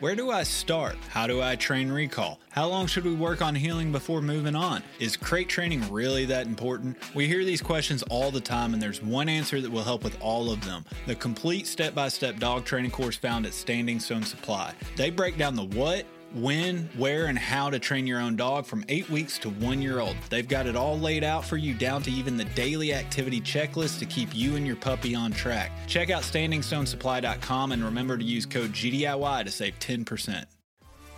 Where do I start? How do I train recall? How long should we work on heeling before moving on? Is crate training really that important? We hear these questions all the time, and there's one answer that will help with all of them the complete step by step dog training course found at Standing Stone Supply. They break down the what, when, where, and how to train your own dog from eight weeks to one year old. They've got it all laid out for you down to even the daily activity checklist to keep you and your puppy on track. Check out standingstonesupply.com and remember to use code GDIY to save 10%.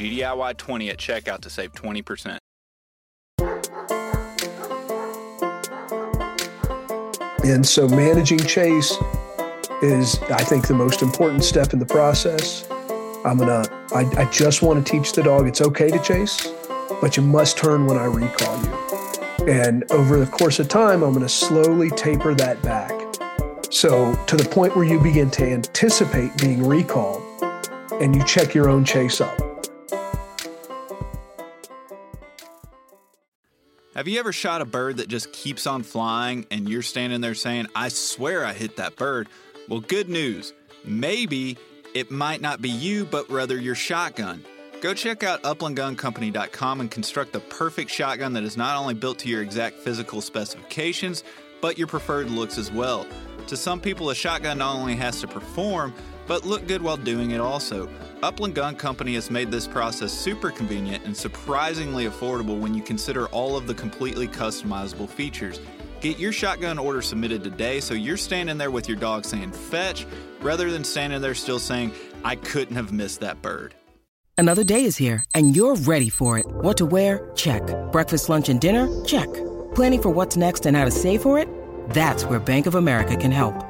GDIY20 at checkout to save 20%. And so managing chase is, I think, the most important step in the process. I'm gonna, I, I just want to teach the dog it's okay to chase, but you must turn when I recall you. And over the course of time, I'm gonna slowly taper that back. So to the point where you begin to anticipate being recalled and you check your own chase up. Have you ever shot a bird that just keeps on flying and you're standing there saying, I swear I hit that bird? Well, good news. Maybe it might not be you, but rather your shotgun. Go check out uplandguncompany.com and construct the perfect shotgun that is not only built to your exact physical specifications, but your preferred looks as well. To some people, a shotgun not only has to perform, but look good while doing it also. Upland Gun Company has made this process super convenient and surprisingly affordable when you consider all of the completely customizable features. Get your shotgun order submitted today so you're standing there with your dog saying fetch rather than standing there still saying, I couldn't have missed that bird. Another day is here and you're ready for it. What to wear? Check. Breakfast, lunch, and dinner? Check. Planning for what's next and how to save for it? That's where Bank of America can help.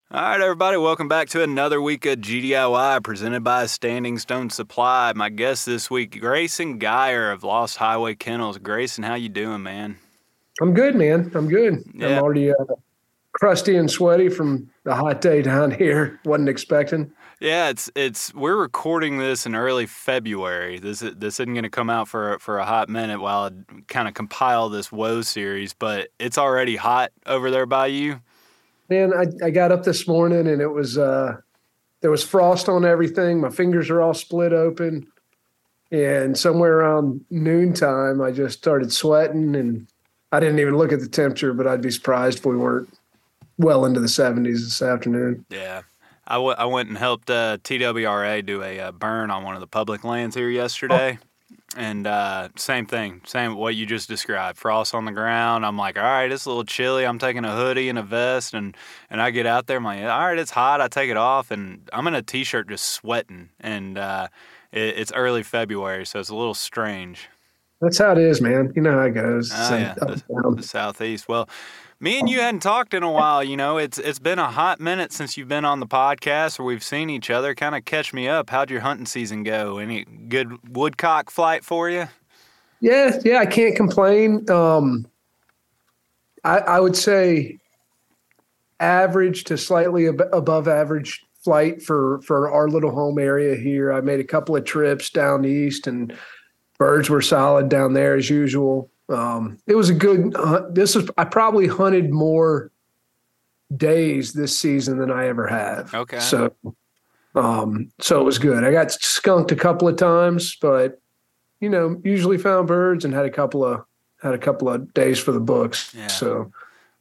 All right, everybody, welcome back to another week of GDIY presented by Standing Stone Supply. My guest this week, Grayson Guyer of Lost Highway Kennels. Grayson, how you doing, man? I'm good, man. I'm good. Yeah. I'm already uh, crusty and sweaty from the hot day down here. Wasn't expecting. Yeah, it's it's we're recording this in early February. This is, this isn't going to come out for for a hot minute while I kind of compile this whoa series, but it's already hot over there by you. Man, I, I got up this morning and it was uh there was frost on everything. My fingers are all split open. And somewhere around noontime, I just started sweating and I didn't even look at the temperature, but I'd be surprised if we weren't well into the 70s this afternoon. Yeah. I, w- I went and helped uh, TWRA do a uh, burn on one of the public lands here yesterday. And uh, same thing, same what you just described. Frost on the ground. I'm like, all right, it's a little chilly. I'm taking a hoodie and a vest, and and I get out there. I'm like, all right, it's hot. I take it off, and I'm in a t-shirt, just sweating. And uh, it, it's early February, so it's a little strange. That's how it is, man. You know how it goes. Oh, yeah, the, the southeast. Well, me and you hadn't talked in a while. You know, it's it's been a hot minute since you've been on the podcast or we've seen each other. Kind of catch me up. How'd your hunting season go? Any good woodcock flight for you? Yeah, yeah, I can't complain. Um, I, I would say average to slightly ab- above average flight for for our little home area here. I made a couple of trips down east, and birds were solid down there as usual. Um, it was a good. Uh, this was I probably hunted more days this season than I ever have. Okay. So, um, so it was good. I got skunked a couple of times, but you know, usually found birds and had a couple of had a couple of days for the books. Yeah. So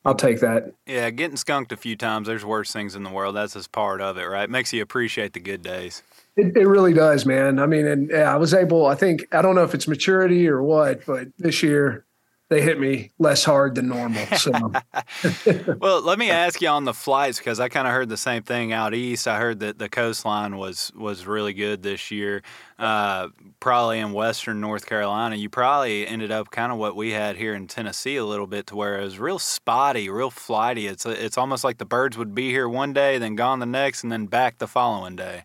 I'll take that. Yeah, getting skunked a few times. There's worse things in the world. That's just part of it, right? Makes you appreciate the good days. It, it really does, man. I mean, and yeah, I was able. I think I don't know if it's maturity or what, but this year they hit me less hard than normal. So, well, let me ask you on the flights because I kind of heard the same thing out east. I heard that the coastline was was really good this year. Uh, probably in western North Carolina, you probably ended up kind of what we had here in Tennessee a little bit, to where it was real spotty, real flighty. It's it's almost like the birds would be here one day, then gone the next, and then back the following day.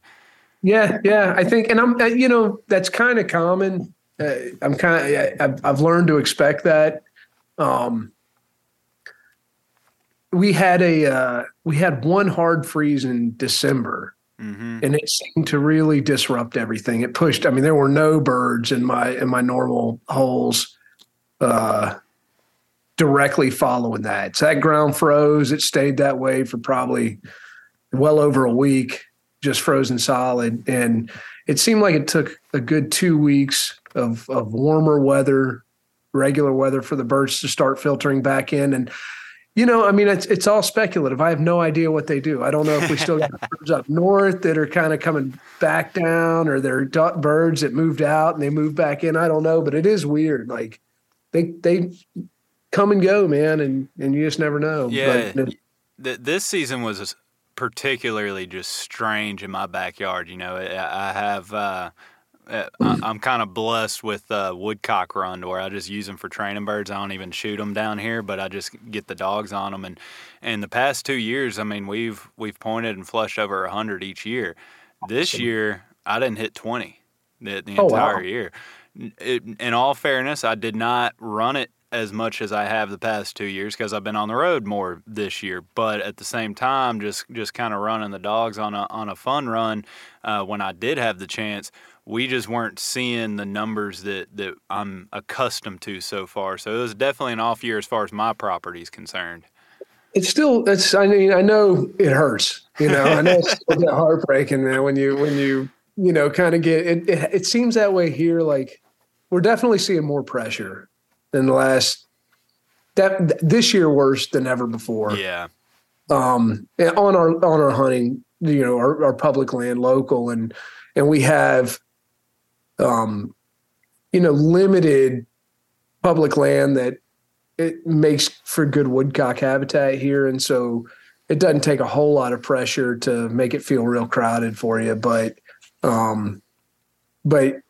Yeah, yeah, I think, and I'm, uh, you know, that's kind of common uh, I'm kind of I've, I've learned to expect that. Um, we had a uh, we had one hard freeze in December, mm-hmm. and it seemed to really disrupt everything. It pushed. I mean, there were no birds in my in my normal holes. Uh, directly following that, so that ground froze. It stayed that way for probably well over a week, just frozen solid, and it seemed like it took a good two weeks of of warmer weather, regular weather for the birds to start filtering back in. And you know, I mean, it's it's all speculative. I have no idea what they do. I don't know if we still got birds up north that are kind of coming back down, or they're birds that moved out and they move back in. I don't know, but it is weird. Like they they come and go, man, and and you just never know. Yeah, but, this season was particularly just strange in my backyard. You know, I have. Uh, uh, I'm kind of blessed with uh, woodcock run where I just use them for training birds. I don't even shoot them down here, but I just get the dogs on them. And in the past two years, I mean, we've we've pointed and flushed over hundred each year. This year, I didn't hit twenty the, the oh, entire wow. year. It, in all fairness, I did not run it as much as I have the past two years because I've been on the road more this year. But at the same time, just just kind of running the dogs on a on a fun run uh, when I did have the chance we just weren't seeing the numbers that, that I'm accustomed to so far. So it was definitely an off year as far as my property is concerned. It's still it's I mean I know it hurts. You know, I know it's still heartbreaking man when you when you you know kind of get it, it it seems that way here like we're definitely seeing more pressure than the last that this year worse than ever before. Yeah. Um on our on our hunting, you know, our, our public land local and and we have um, you know, limited public land that it makes for good woodcock habitat here. And so it doesn't take a whole lot of pressure to make it feel real crowded for you. But, um, but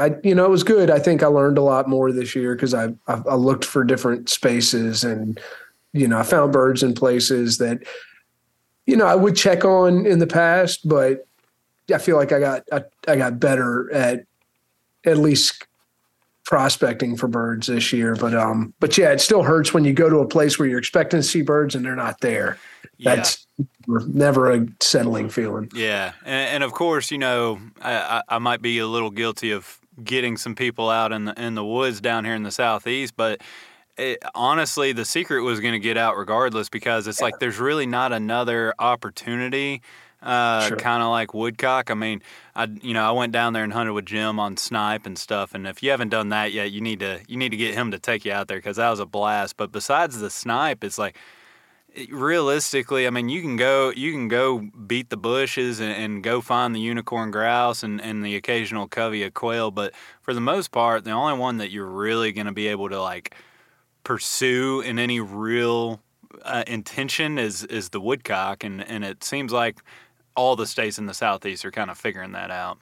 I, you know, it was good. I think I learned a lot more this year because I, I, I looked for different spaces and, you know, I found birds in places that, you know, I would check on in the past, but I feel like I got I, I got better at at least prospecting for birds this year. But um, but yeah, it still hurts when you go to a place where you're expecting to see birds and they're not there. Yeah. That's never a settling feeling. Yeah, and, and of course, you know, I, I, might be a little guilty of getting some people out in the in the woods down here in the southeast, but. It, honestly, the secret was going to get out regardless because it's yeah. like there's really not another opportunity uh, sure. kind of like woodcock. I mean, I you know I went down there and hunted with Jim on snipe and stuff. And if you haven't done that yet, you need to you need to get him to take you out there because that was a blast. But besides the snipe, it's like realistically, I mean, you can go you can go beat the bushes and, and, go find the unicorn grouse and, and the occasional covey of quail, but for the most part, the only one that you're really going to be able to like pursue in any real uh, intention is is the woodcock, and and it seems like all the states in the southeast are kind of figuring that out.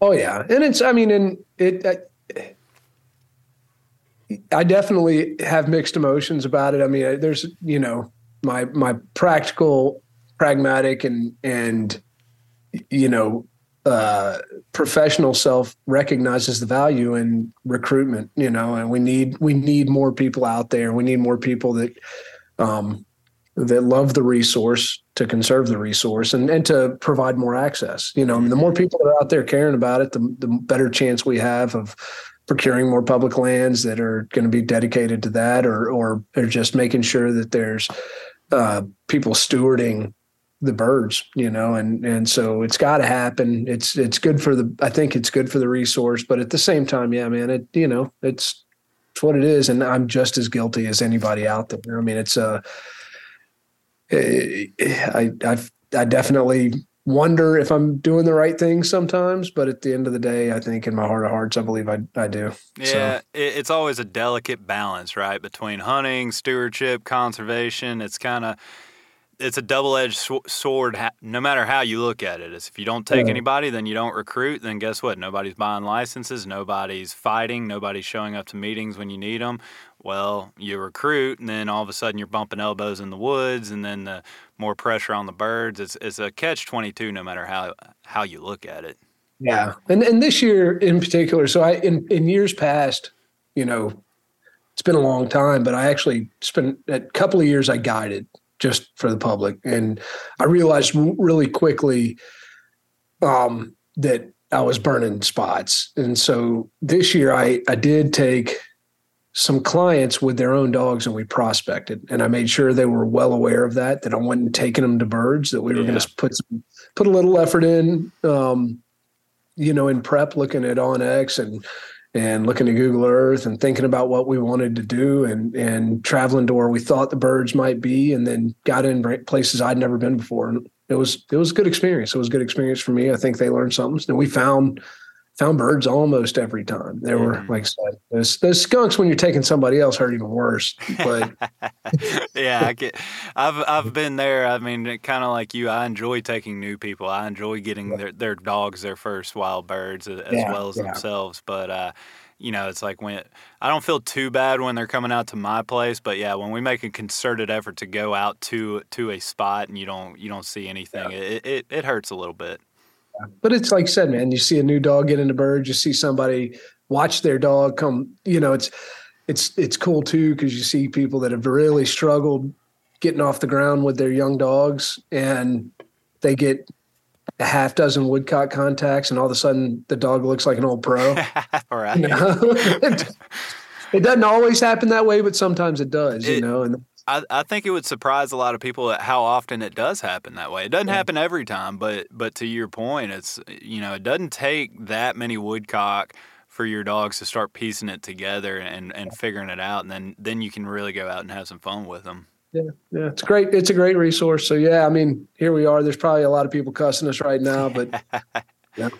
Oh yeah, and it's I mean, and it. I, I definitely have mixed emotions about it. I mean, there's you know my my practical, pragmatic, and and you know uh, professional self recognizes the value in recruitment. You know, and we need we need more people out there. We need more people that um, that love the resource to conserve the resource and, and to provide more access. You know, I mean, the more people that are out there caring about it, the, the better chance we have of procuring more public lands that are going to be dedicated to that or, or, or just making sure that there's uh, people stewarding the birds, you know, and, and so it's got to happen. It's, it's good for the, I think it's good for the resource, but at the same time, yeah, man, it, you know, it's, it's what it is. And I'm just as guilty as anybody out there. I mean, it's a, I, I've, I definitely wonder if I'm doing the right thing sometimes, but at the end of the day, I think in my heart of hearts, I believe I, I do. Yeah, so. it's always a delicate balance, right? Between hunting, stewardship, conservation. It's kind of it's a double-edged sword no matter how you look at it. It's if you don't take yeah. anybody, then you don't recruit, then guess what? Nobody's buying licenses, nobody's fighting, nobody's showing up to meetings when you need them. Well, you recruit, and then all of a sudden you're bumping elbows in the woods, and then the more pressure on the birds. It's it's a catch twenty two, no matter how how you look at it. Yeah, and and this year in particular, so I in in years past, you know, it's been a long time, but I actually spent a couple of years I guided just for the public, and I realized really quickly um, that I was burning spots, and so this year I I did take some clients with their own dogs and we prospected. And i made sure they were well aware of that that i wasn't taking them to birds that we were yeah. going to put some, put a little effort in um, you know in prep looking at onX and and looking at google earth and thinking about what we wanted to do and and traveling to where we thought the birds might be and then got in places i'd never been before. And it was it was a good experience. It was a good experience for me. I think they learned something. And we found found birds almost every time. There were, mm-hmm. like said, those, those skunks when you're taking somebody else hurt even worse. But yeah, I get, I've I've been there. I mean, kind of like you, I enjoy taking new people. I enjoy getting their their dogs their first wild birds as yeah, well as yeah. themselves. But uh, you know, it's like when I don't feel too bad when they're coming out to my place, but yeah, when we make a concerted effort to go out to to a spot and you don't you don't see anything, yeah. it, it it hurts a little bit. But it's like I said, man, you see a new dog get into birds, you see somebody watch their dog come, you know, it's it's it's cool too because you see people that have really struggled getting off the ground with their young dogs and they get a half dozen woodcock contacts and all of a sudden the dog looks like an old pro. right. You know? it, it, doesn't always happen that way, but sometimes it does, it, you know. And I, I think it would surprise a lot of people at how often it does happen that way. It doesn't yeah. happen every time, but but to your point, it's you know it doesn't take that many woodcock for your dogs to start piecing it together and, and figuring it out, and then then you can really go out and have some fun with them. Yeah, yeah, it's great. It's a great resource. So yeah, I mean, here we are. There's probably a lot of people cussing us right now, but yeah.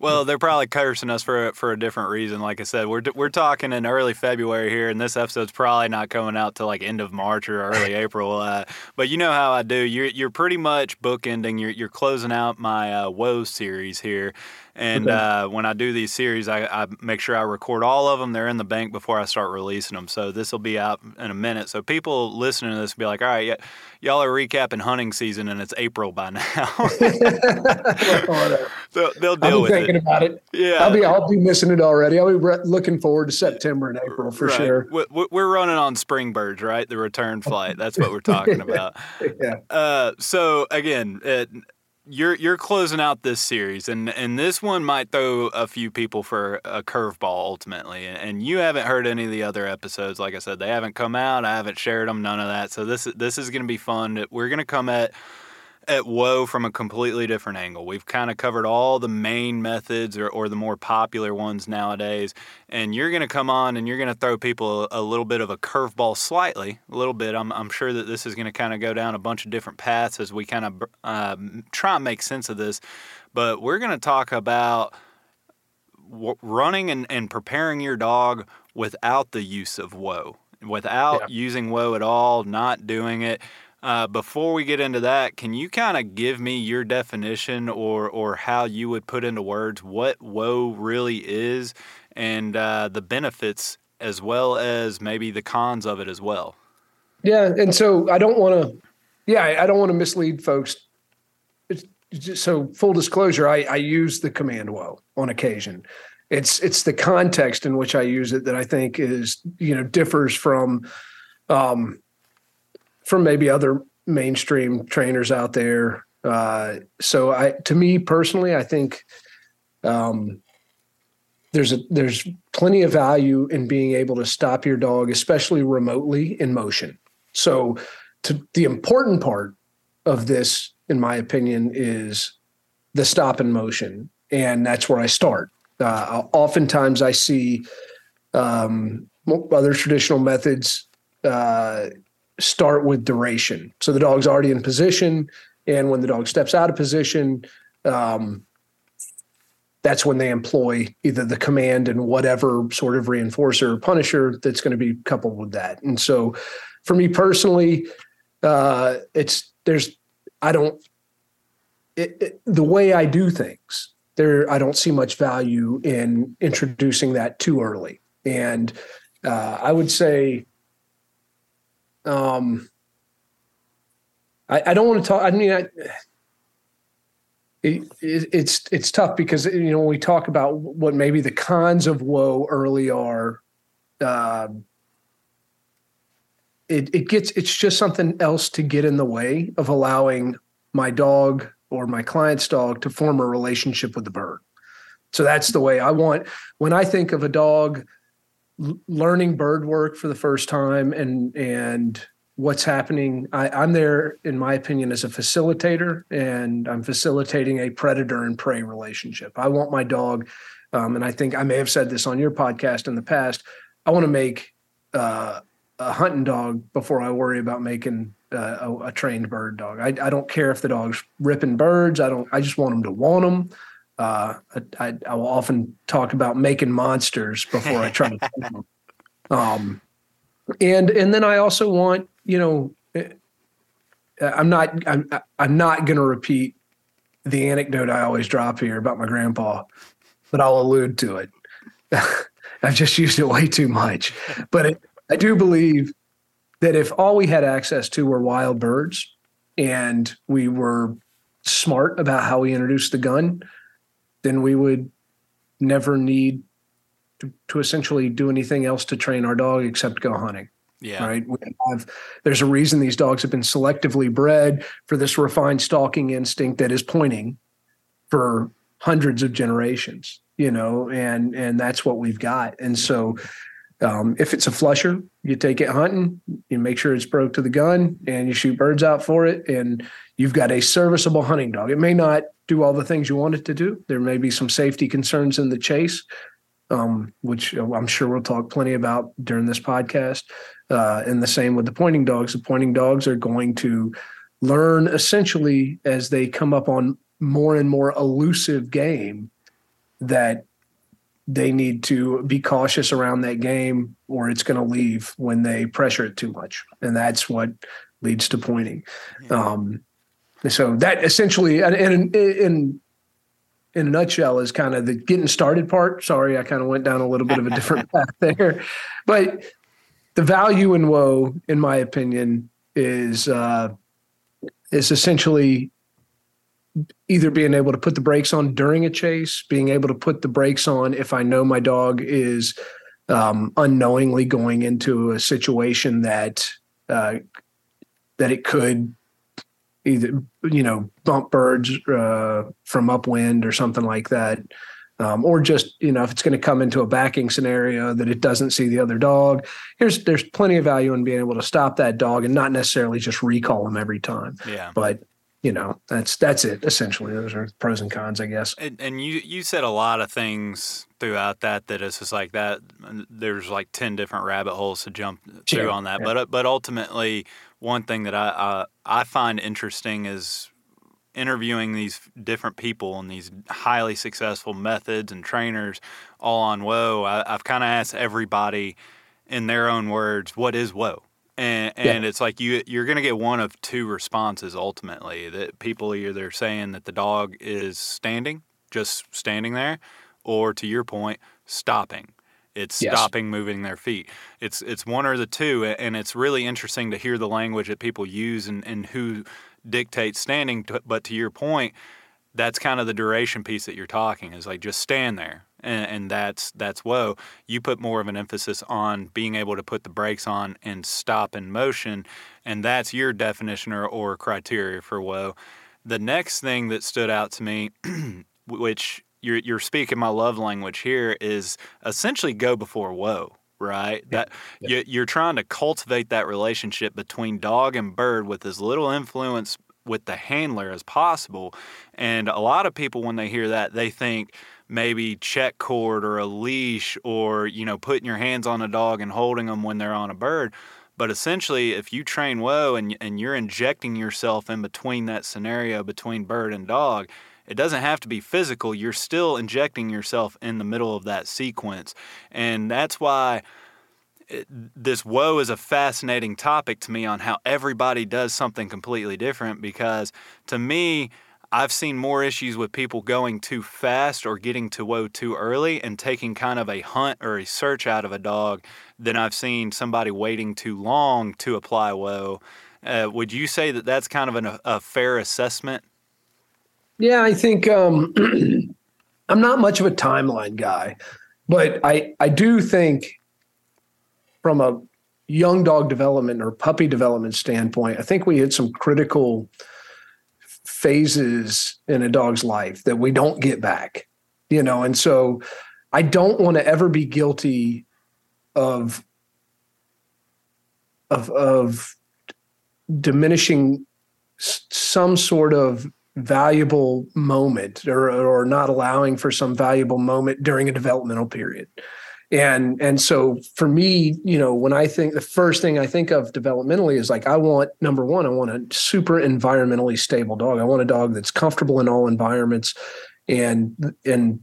Well, they're probably cursing us for for a different reason. Like I said, we're we're talking in early February here, and this episode's probably not coming out till like end of March or early April. Uh, but you know how I do. You're you're pretty much bookending. You're you're closing out my uh, Whoa series here, and okay. uh, when I do these series, I, I, make sure I record all of them. They're in the bank before I start releasing them. So this will be out in a minute. So people listening to this will be like, all right, yeah, y'all are recapping hunting season and it's April by now. so they'll deal I'll be with thinking it. about it. Yeah. I'll be, I'll be missing it already. I'll be re- looking forward to September and April for right. sure. We're running on spring birds, right? The return flight. That's what we're talking about. yeah. Uh, so again, it, you're you're closing out this series, and and this one might throw a few people for a curveball ultimately. And you haven't heard any of the other episodes. Like I said, they haven't come out. I haven't shared them. None of that. So this this is going to be fun. We're going to come at at Whoa from a completely different angle. We've kind of covered all the main methods or, or the more popular ones nowadays. And you're going to come on and you're going to throw people a, a, little bit of a curveball, slightly, a little bit. I'm, I'm sure that this is going to kind of go down a bunch of different paths as we kind of uh, try and make sense of this. But we're going to talk about w- running and, and preparing your dog without the use of Whoa, without yeah. using Whoa at all, not doing it. Uh, before we get into that, can you kind of give me your definition or or how you would put into words what whoa really is and uh, the benefits as well as maybe the cons of it as well? Yeah, and so I don't want to. Yeah, I don't want to mislead folks. Just, so full disclosure, I, I use the command whoa on occasion. It's it's the context in which I use it that I think is you know differs from um, from maybe other mainstream trainers out there. Uh, so I, to me personally, I think um, there's a there's plenty of value in being able to stop your dog, especially remotely in motion. So, to the important part of this, in my opinion, is the stop in motion, and that's where I start. Uh, oftentimes, I see um, other traditional methods uh, start with duration. So the dog's already in position And when the dog steps out of position, um, that's when they employ either the command and whatever sort of reinforcer or punisher that's going to be coupled with that. And so, for me personally, uh, it's there's I don't it, it, the way I do things there. I don't see much value in introducing that too early. And uh, I would say, um, I, I don't want to talk. I mean, I, it, it, it's it's tough because you know when we talk about what maybe the cons of whoa early are, uh, it it gets it's just something else to get in the way of allowing my dog or my client's dog to form a relationship with the bird. So that's the way I want when I think of a dog learning bird work for the first time and and what's happening. I, I'm there, in my opinion, as a facilitator, and I'm facilitating a predator and prey relationship. I want my dog, um, and I think I may have said this on your podcast in the past. I want to make uh, a hunting dog before I worry about making uh, a, a, trained bird dog. I, I, don't care if the dog's ripping birds. I don't. I just want them to want them. Uh, I, I, will often talk about making monsters before I try to. them. Um, and and then I also want you know, eh, I'm not I'm I'm not going to repeat the anecdote I always drop here about my grandpa, but I'll allude to it. I've just used it way too much, but it, I do believe that if all we had access to were wild birds and we were smart about how we introduced the gun, then we would never need to, to essentially do anything else to train our dog except go hunting. Yeah. Right. We have, there's a reason these dogs have been selectively bred for this refined stalking instinct that is pointing for hundreds of generations, you know, and and that's what we've got. And so um, if it's a flusher, you take it hunting, you make sure it's broke to the gun, and you shoot birds out for it, and you've got a serviceable hunting dog. It may not do all the things you want it to do. There may be some safety concerns in the chase, um, which I'm sure we'll talk plenty about during this podcast. Uh, and the same with the pointing dogs. The pointing dogs are going to learn essentially as they come up on more and more elusive game that they need to be cautious around that game or it's going to leave when they pressure it too much. And that's what leads to pointing. Yeah. Um, so that essentially, and in, in, in a nutshell is kind of the getting started part. Sorry, I kind of went down a little bit of a different path there, but the value in whoa, in my opinion, is uh, is essentially either being able to put the brakes on during a chase, being able to put the brakes on if I know my dog is um, unknowingly going into a situation that uh, that it could either you know bump birds uh, from upwind or something like that. Um, or just you know if it's going to come into a backing scenario that it doesn't see the other dog here's there's plenty of value in being able to stop that dog and not necessarily just recall them every time. Yeah. But you know that's that's it essentially. Those are pros and cons i guess. And, and you you said a lot of things throughout that that is just like that there's like 10 different rabbit holes to jump through sure. on that. Yeah. but but ultimately one thing that I, I i find interesting is interviewing these different people and these highly successful methods and trainers all on whoa I, have kind of asked everybody in their own words what is whoa and, and yeah. it's like you you're going to get one of two responses ultimately that people either saying that the dog is standing just standing there or to your point stopping it's yes. stopping moving their feet. It's it's one or the two, and it's really interesting to hear the language that people use and, and who dictates standing. But to your point, that's kind of the duration piece that you're talking is like just stand there. And, and, that's that's whoa. You put more of an emphasis on being able to put the brakes on and stop in motion, and that's your definition or, or criteria for whoa. The next thing that stood out to me, which you're you're speaking my love language here, is essentially go before whoa right? Yeah. That yeah. You, are trying to cultivate that relationship between dog and bird with as little influence with the handler as possible. And a lot of people, when they hear that, they think maybe check cord or a leash or you know putting your hands on a dog and holding them when they're on a bird. But essentially, if you train whoa and, and you're injecting yourself in between that scenario between bird and dog, it doesn't have to be physical. You're still injecting yourself in the middle of that sequence. And that's why it, this whoa is a fascinating topic to me on how everybody does something completely different because to me, I've seen more issues with people going too fast or getting to whoa too early and taking kind of a hunt or a search out of a dog than I've seen somebody waiting too long to apply whoa. Uh, would you say that that's kind of an, a fair assessment? Yeah, I think um, I'm not much of a timeline guy, but I I do think from a young dog development or puppy development standpoint, I think we hit some critical phases in a dog's life that we don't get back, you know, and so I don't want to ever be guilty of of of diminishing some sort of valuable moment or or not allowing for some valuable moment during a developmental period. And and so for me you know when i think the first thing i think of developmentally is like i want number one i want a super environmentally stable dog. I want a dog that's comfortable in all environments and and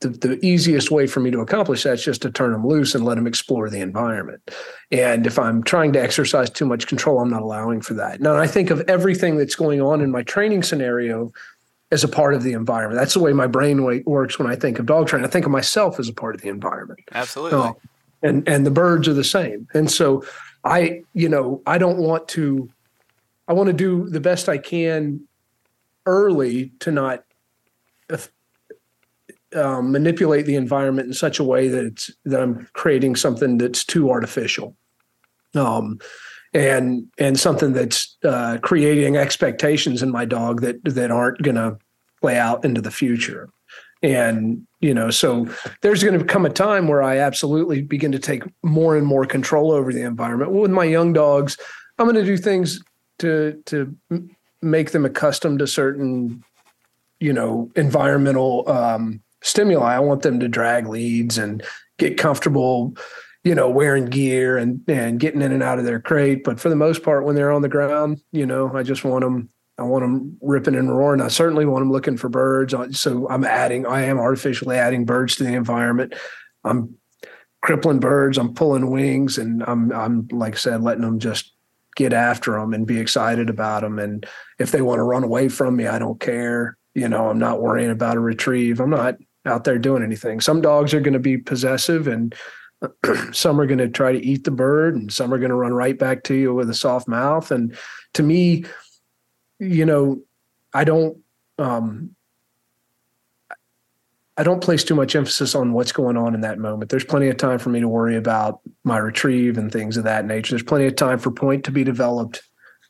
the, the easiest way for me to accomplish that is just to turn them loose and let them explore the environment and if i'm trying to exercise too much control i'm not allowing for that now i think of everything that's going on in my training scenario as a part of the environment. That's the way my brain works when I think of dog training. I think of myself as a part of the environment. Absolutely. Uh, and and the birds are the same. And so I, you know, I don't want to I want to do the best I can early to not um, manipulate the environment in such a way that it's that I'm creating something that's too artificial. Um, and and something that's uh, creating expectations in my dog that that aren't going to play out into the future and you know so there's going to come a time where i absolutely begin to take more and more control over the environment with my young dogs i'm going to do things to to make them accustomed to certain you know environmental um, stimuli i want them to drag leads and get comfortable you know, wearing gear and and getting in and out of their crate. But for the most part, when they're on the ground, you know, I just want them. I want them ripping and roaring. I certainly want them looking for birds. So I'm adding. I am artificially adding birds to the environment. I'm crippling birds. I'm pulling wings, and I'm I'm like I said, letting them just get after them and be excited about them. And if they want to run away from me, I don't care. You know, I'm not worrying about a retrieve. I'm not out there doing anything. Some dogs are going to be possessive and some are going to try to eat the bird and some are going to run right back to you with a soft mouth. And to me you know i don't um i don't place too much emphasis on what's going on in that moment. There's plenty of time for me to worry about my retrieve and things of that nature. There's plenty of time for point to be developed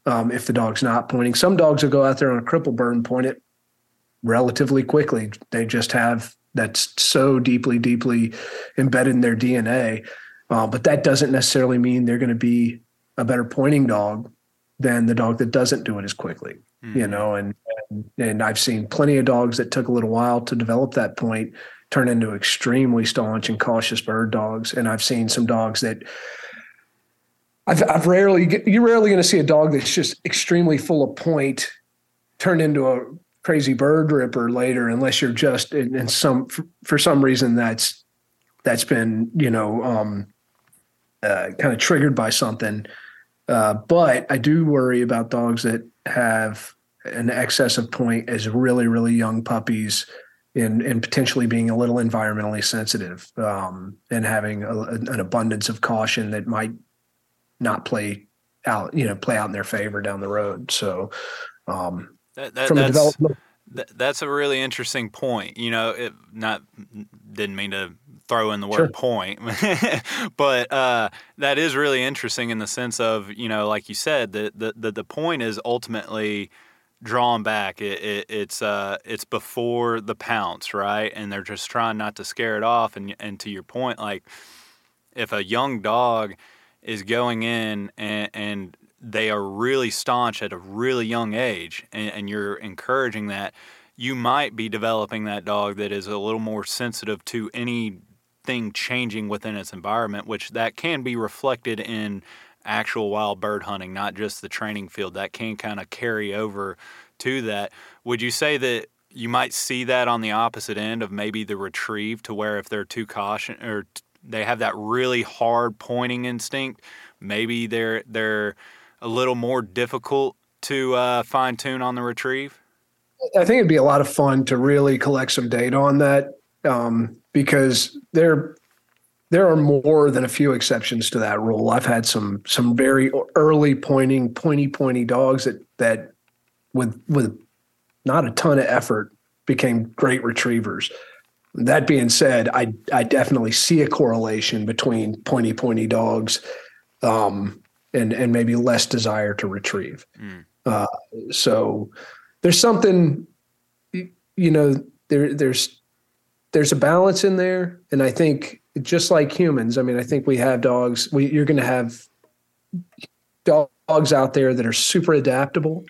um, if the dog's not pointing. Some dogs will go out there on a cripple bird and point it relatively quickly. They just have that's so deeply, deeply embedded in their DNA. Uh, but that doesn't necessarily mean they're going to be a better pointing dog than the dog that doesn't do it as quickly. Mm-hmm. You know, and, and and I've seen plenty of dogs that took a little while to develop that point turn into extremely staunch and cautious bird dogs. And I've seen some dogs that I've, I've rarely you're rarely going to see a dog that's just extremely full of point turn into a crazy bird ripper later unless you're just in, in some for some reason that's that's been you know um, uh, kind of triggered by something. Uh, but I do worry about dogs that have an excess of point as really really young puppies. And, and potentially being a little environmentally sensitive um, and having a, an abundance of caution that might not play out, you know, play out in their favor down the road. So, um, that, that, from a development. that's a really interesting point. You know, it not didn't mean to throw in the word sure. point, but uh, that is really interesting in the sense of you know, like you said, the the the, the point is ultimately drawn back. It, it, it's uh, it's before the pounce, right? And they're just trying not to scare it off. And and to your point, like if a young dog is going in and, and they are really staunch at a really young age and, and, you're encouraging that, you might be developing that dog that is a little more sensitive to anything changing within its environment, which that can be reflected in actual wild bird hunting, not just the training field, that can kind of carry over to that. Would you say that you might see that on the opposite end of maybe the retrieve to where if they're too caution or they have that really hard pointing instinct, maybe they're they're a little more difficult to uh, fine tune on the retrieve? I think it'd be a lot of fun to really collect some data on that um, because there there are more than a few exceptions to that rule. I've had some some very early pointing pointy pointy dogs that that with with not a ton of effort became great retrievers. That being said, I I definitely see a correlation between pointy pointy dogs um, and and maybe less desire to retrieve. Mm. Uh, so there's something, you know, there there's there's a balance in there, and I think just like humans, I mean, I think we have dogs. We you're going to have dogs out there that are super adaptable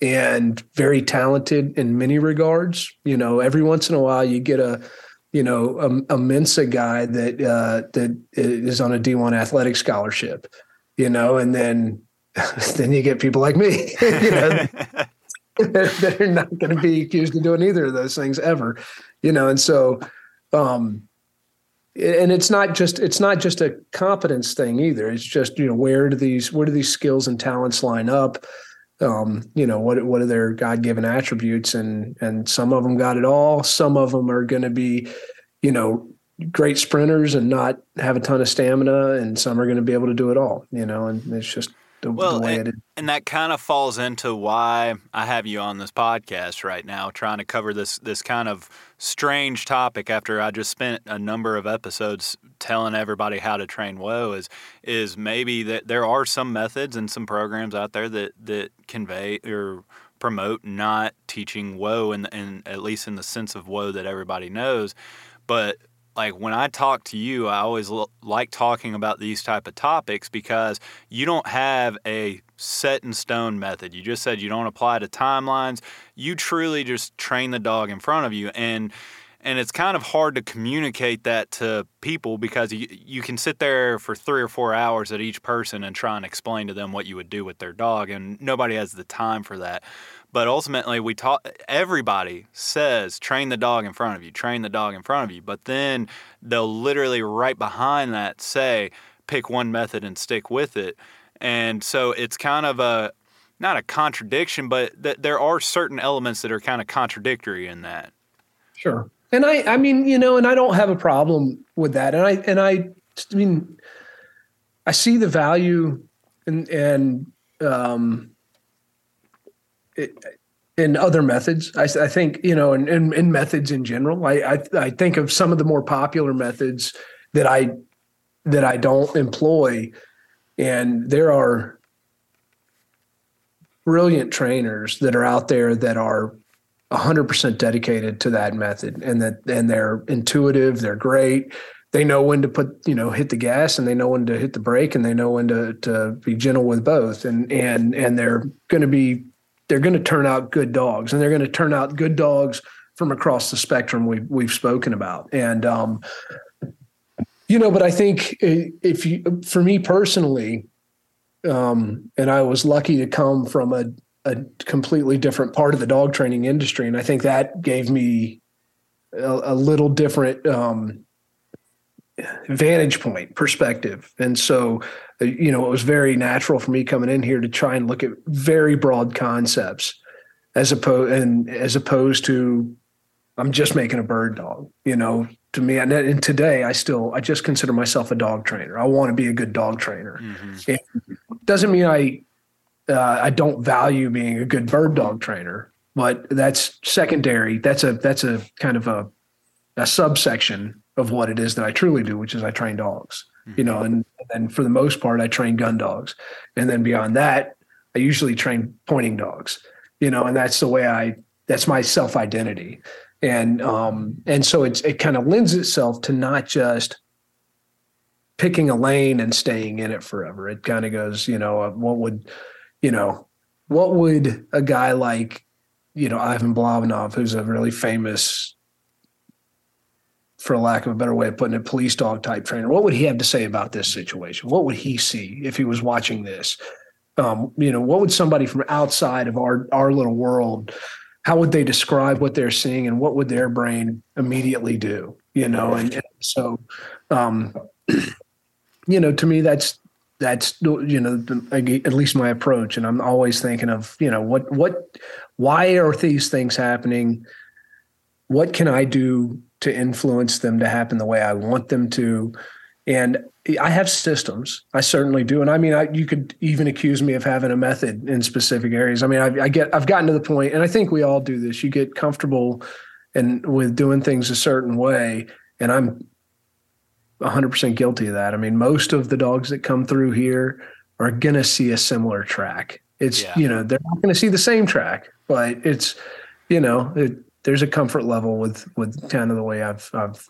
and very talented in many regards. You know, every once in a while you get a you know a, a Mensa guy that uh, that is on a D1 athletic scholarship. You know, and then then you get people like me. you know. that are not going to be accused of doing either of those things ever, you know. And so, um, and it's not just it's not just a competence thing either. It's just you know where do these where do these skills and talents line up? Um, you know what what are their God given attributes, and and some of them got it all. Some of them are going to be, you know, great sprinters and not have a ton of stamina, and some are going to be able to do it all. You know, and it's just the, well, the way and, it is. And that kind of falls into why I have you on this podcast right now, trying to cover this this kind of strange topic. After I just spent a number of episodes telling everybody how to train whoa, is is maybe that there are some methods and some programs out there that that convey or promote not teaching whoa, and and at least in the sense of whoa that everybody knows, but like when I talk to you, I always l- like talking about these type of topics because you don't have a set in stone method. You just said you don't apply to timelines. You truly just train the dog in front of you and and it's kind of hard to communicate that to people because you, you can sit there for three or four hours at each person and try and explain to them what you would do with their dog and nobody has the time for that but ultimately, we taught everybody says train the dog in front of you, train the dog in front of you. But then they'll literally right behind that say pick one method and stick with it. And so it's kind of a not a contradiction, but th- there are certain elements that are kind of contradictory in that. Sure. And I, I mean, you know, and I don't have a problem with that. And I, and I, I mean, I see the value and, and, um, in other methods. I, I think you know, in, in, in, methods in general. I, I I think of some of the more popular methods that I that I don't employ, and there are brilliant trainers that are out there that are 100% dedicated to that method and that and they're intuitive they're great they know when to put you know hit the gas and they know when to hit the brake and they know when to to be gentle with both and and and they're going to be they're going to turn out good dogs, and they're going to turn out good dogs from across the spectrum we've we've spoken about. And um, you know, but I think if you, for me personally, um, and I was lucky to come from a a completely different part of the dog training industry, and I think that gave me a, a little different um, vantage point perspective. And so, uh, you know, it was very natural for me coming in here to try and look at very broad concepts as opposed and as opposed to I'm just making a bird dog, you know, to me. And, and today I still, I just consider myself a dog trainer. I want to be a good dog trainer. Mm-hmm. It doesn't mean I, uh, I don't value being a good bird dog trainer, but that's secondary. That's a, that's a kind of a, a subsection of what it is that I truly do, which is I train dogs, mm-hmm. you know, and then for the most part, I train gun dogs. And then beyond that, I usually train pointing dogs, you know, and that's the way I, that's my self identity. And, um, and so it's, it kind of lends itself to not just picking a lane and staying in it forever. It kind of goes, you know, uh, what would, you know, what would a guy like, you know, Ivan Balabanov, who's a really famous for lack of a better way of putting it, police dog type trainer. What would he have to say about this situation? What would he see if he was watching this? Um, you know, what would somebody from outside of our our little world, how would they describe what they're seeing, and what would their brain immediately do? You know, and, and so, um, you know, to me, that's that's you know at least my approach, and I'm always thinking of you know what what why are these things happening? What can I do to influence them to happen the way I want them to? And I have systems. I certainly do. And I mean, I, you could even accuse me of having a method in specific areas. I mean, I, I get, I've gotten to the point, and I think we all do this. You get comfortable and with doing things a certain way, and I'm 100% guilty of that. I mean, most of the dogs that come through here are going to see a similar track. It's, yeah. you know, they're not going to see the same track, but it's, you know, it, there's a comfort level with with kind of the way I've I've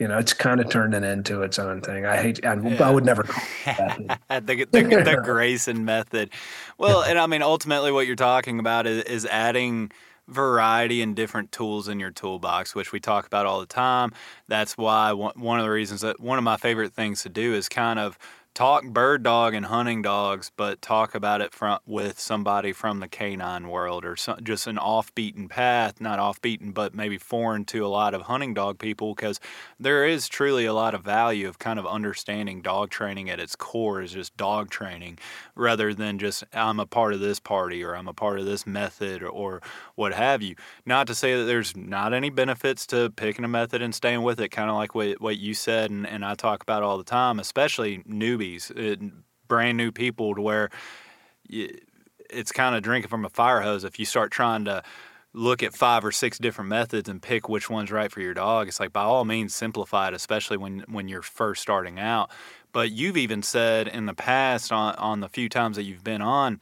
you know, it's kind of turned it into its own thing. I hate, I, yeah. I would never call the, the, the Grayson method. Well, and I mean, ultimately, what you're talking about is, is adding variety and different tools in your toolbox, which we talk about all the time. That's why one of the reasons that one of my favorite things to do is kind of talk bird dog and hunting dogs, but talk about it from with somebody from the canine world or just an off beaten path, not off beaten, but maybe foreign to a lot of hunting dog people, because there is truly a lot of value of kind of understanding dog training at its core is just dog training, rather than just I'm a part of this party or I'm a part of this method or, or what have you. Not to say that there's not any benefits to picking a method and staying with it, kind of like what what you said and, and I talk about all the time, especially newbies newbies, it, uh, brand new people, to where it's kind of drinking from a fire hose. If you start trying to look at five or six different methods and pick which one's right for your dog, it's like by all means simplify it, especially when when you're first starting out. But you've even said in the past on on the few times that you've been on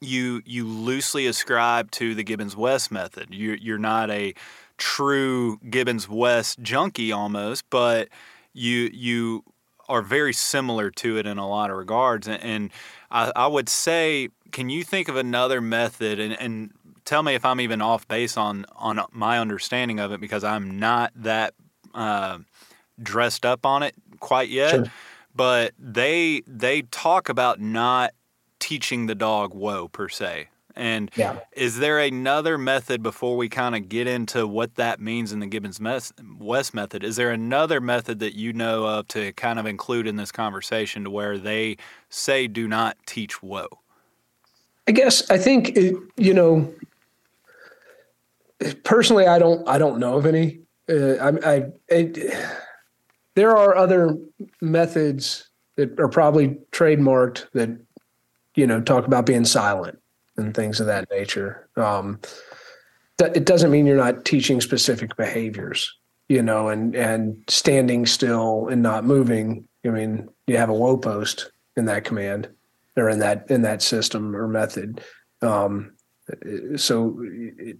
you you loosely ascribe to the Gibbons West method. You you're not a true Gibbons West junkie almost, but you you are very similar to it in a lot of regards. And, and I, I, would say, can you think of another method? And, and, tell me if I'm even off base on on my understanding of it because I'm not that uh, dressed up on it quite yet. Sure. But they they talk about not teaching the dog whoa per se. And yeah. is there another method before we kind of get into what that means in the Gibbons West method? Is there another method that you know of to kind of include in this conversation to where they say do not teach whoa? I guess I think it, you know personally I don't I don't know of any. Uh, I, I it, there are other methods that are probably trademarked that you know talk about being silent and things of that nature. Um, that it doesn't mean you're not teaching specific behaviors, you know, and and standing still and not moving. I mean, you have a whoa post in that command or in that in that system or method. Um, so it,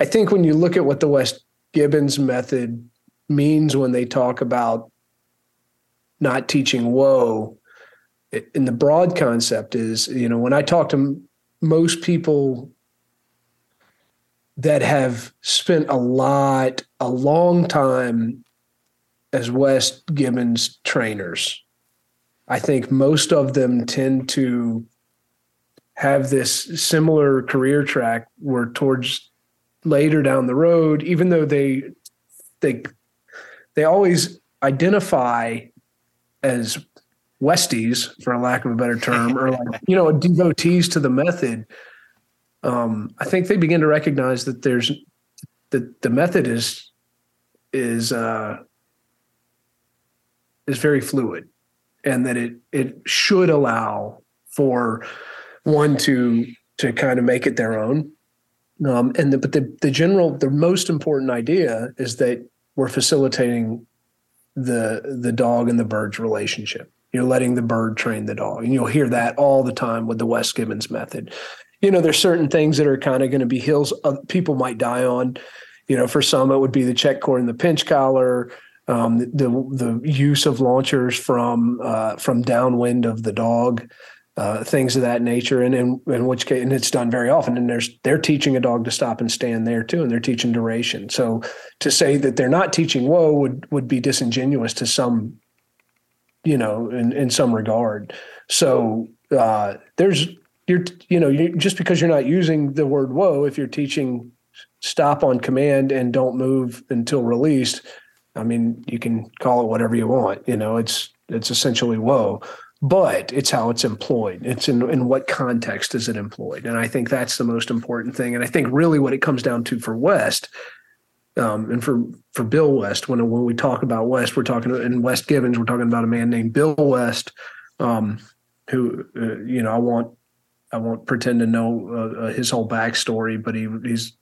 I think when you look at what the West Gibbons method means when they talk about not teaching whoa, in the broad concept is, you know, when I talk to most people that have spent a lot, a long time as West Gibbons trainers, I think most of them tend to have this similar career track where towards later down the road, even though they they they always identify as Westies, for a lack of a better term, or like you know devotees to the method. Um, I think they begin to recognize that there's that the method is is uh, is very fluid, and that it it should allow for one to to kind of make it their own. Um, and the, but the the general the most important idea is that we're facilitating the the dog and the bird's relationship you're letting the bird train the dog. And you'll hear that all the time with the West Gibbons method. You know, there's certain things that are kind of going to be hills people might die on. You know, for some it would be the check cord and the pinch collar, um, the, the, the use of launchers from uh, from downwind of the dog. uh, things of that nature, and in, in which case, and it's done very often. And there's they're teaching a dog to stop and stand there too, and they're teaching duration. So to say that they're not teaching whoa would would be disingenuous to some, you know, in in some regard. So uh, there's you're you know you just because you're not using the word whoa if you're teaching stop on command and don't move until released. I mean, you can call it whatever you want. You know, it's it's essentially whoa but it's how it's employed. It's in, in what context is it employed? And I think that's the most important thing. And I think really what it comes down to for West, um, and for for Bill West, when when we talk about West, we're talking in West Gibbons, we're talking about a man named Bill West, um, who uh, you know I won't I won't pretend to know uh, uh his whole backstory, but he he's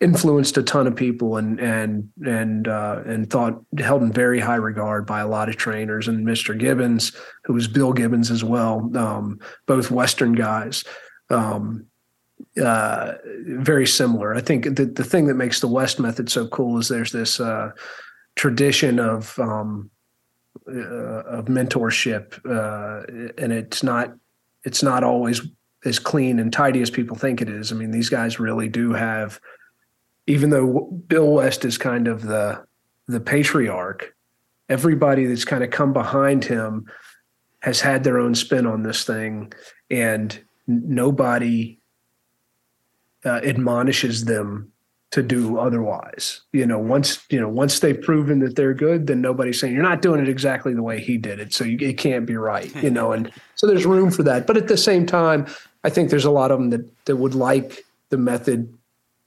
influenced a ton of people and and and uh, and thought held in very high regard by a lot of trainers. And Mr. Gibbons, who was Bill Gibbons as well, um, both Western guys. Um, uh, very similar. I think the, the thing that makes the West method so cool is there's this uh, tradition of um, uh, of mentorship, uh, and it's not it's not always as clean and tidy as people think it is. I mean, these guys really do have even though Bill West is kind of the the patriarch, everybody that's kind of come behind him has had their own spin on this thing, and nobody uh, admonishes them to do otherwise. You know, once you know once they've proven that they're good, then nobody's saying you're not doing it exactly the way he did it, so you, it can't be right. You know, and so there's room for that. But at the same time, I think there's a lot of them that that would like the method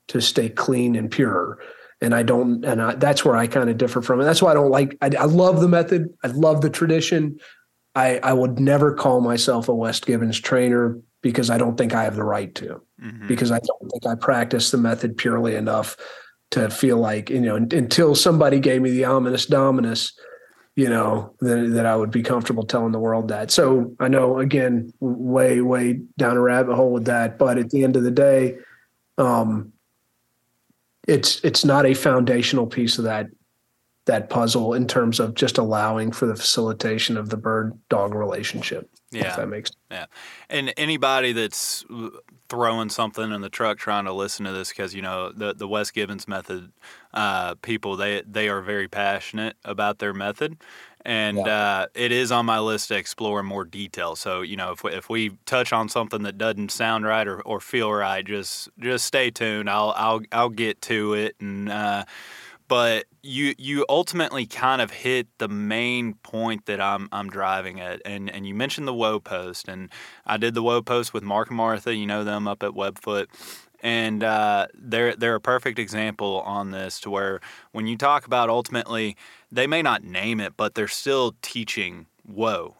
to stay clean and pure. And I don't, and I, that's where I kind of differ from it. That's why I don't like. I, I love the method. I love the tradition. I, I would never call myself a West Gibbons trainer because I don't think I have the right to. Mm-hmm. Because I don't think I practice the method purely enough to feel like you know until somebody gave me the ominous dominus you know that, that i would be comfortable telling the world that so i know again way way down a rabbit hole with that but at the end of the day um it's it's not a foundational piece of that that puzzle in terms of just allowing for the facilitation of the bird dog relationship. Yeah, that makes sense. yeah. And anybody that's throwing something in the truck trying to listen to this because you know the the West Gibbons method uh, people they they are very passionate about their method and yeah. uh, it is on my list to explore in more detail. So you know, if we, if we touch on something that doesn't sound right or, or feel right, just just stay tuned. I'll I'll I'll get to it. And uh, but you you ultimately kind of hit the main point that I'm I'm driving at, and and you mentioned the Whoa post, and I did the Whoa post with Mark and Martha. You know them up at Webfoot and uh, they're they're a perfect example on this to where when you talk about ultimately they may not name it but they're still teaching whoa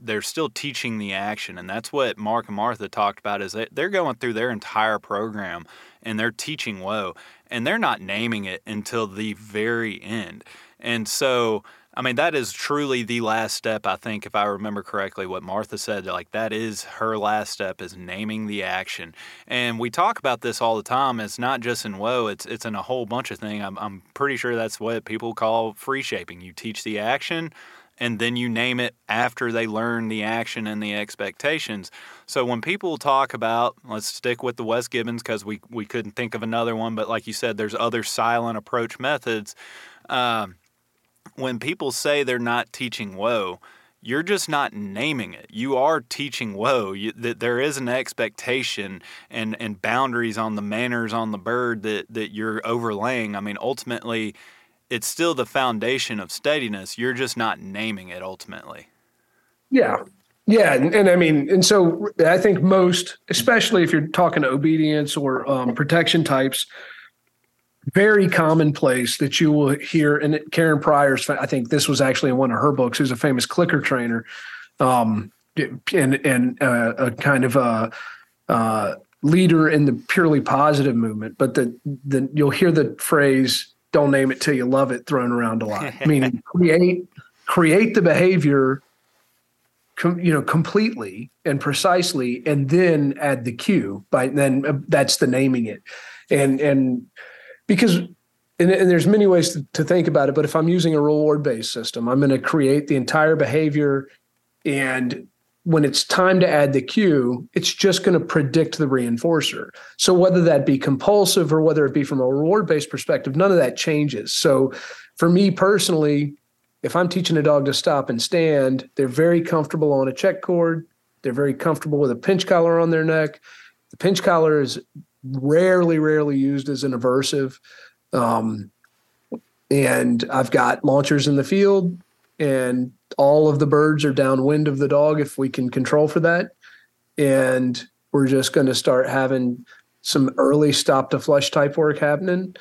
they're still teaching the action and that's what mark and martha talked about is that they're going through their entire program and they're teaching whoa and they're not naming it until the very end and so I mean, that is truly the last step, I think, if I remember correctly, what Martha said. Like, that is her last step, is naming the action. And we talk about this all the time. It's not just in Whoa, it's, it's in a whole bunch of things. I'm, I'm pretty sure that's what people call free shaping. You teach the action, and then you name it after they learn the action and the expectations. So when people talk about, let's stick with the West Gibbons because we, we couldn't think of another one, but like you said, there's other silent approach methods. Um, when people say they're not teaching whoa, you're just not naming it. You are teaching whoa. You, that there is an expectation and, and boundaries on the manners on the bird that, that you're overlaying. I mean, ultimately, it's still the foundation of steadiness. You're just not naming it ultimately. Yeah. Yeah. And, and I mean, and so I think most, especially if you're talking to obedience or um, protection types, very commonplace that you will hear. And Karen Pryor's, I think this was actually in one of her books, who's a famous clicker trainer, um, and and uh, a kind of a uh, leader in the purely positive movement. But the the you'll hear the phrase "Don't name it till you love it" thrown around a lot. Meaning create create the behavior. Com, you know completely and precisely and then add the cue by then uh, that's the naming it and and because and, and there's many ways to, to, think about it but if i'm using a reward based system i'm going to create the entire behavior and when it's time to add the cue, it's just going to predict the reinforcer. So whether that be compulsive or whether it be from a reward based perspective, none of that changes. So for me personally, if I'm teaching a dog to stop and stand, they're very comfortable on a check cord. They're very comfortable with a pinch collar on their neck. The pinch collar is rarely, rarely used as an aversive. Um, and I've got launchers in the field and all of the birds are downwind of the dog if we can control for that. And we're just going to start having some early stop to flush type work happening.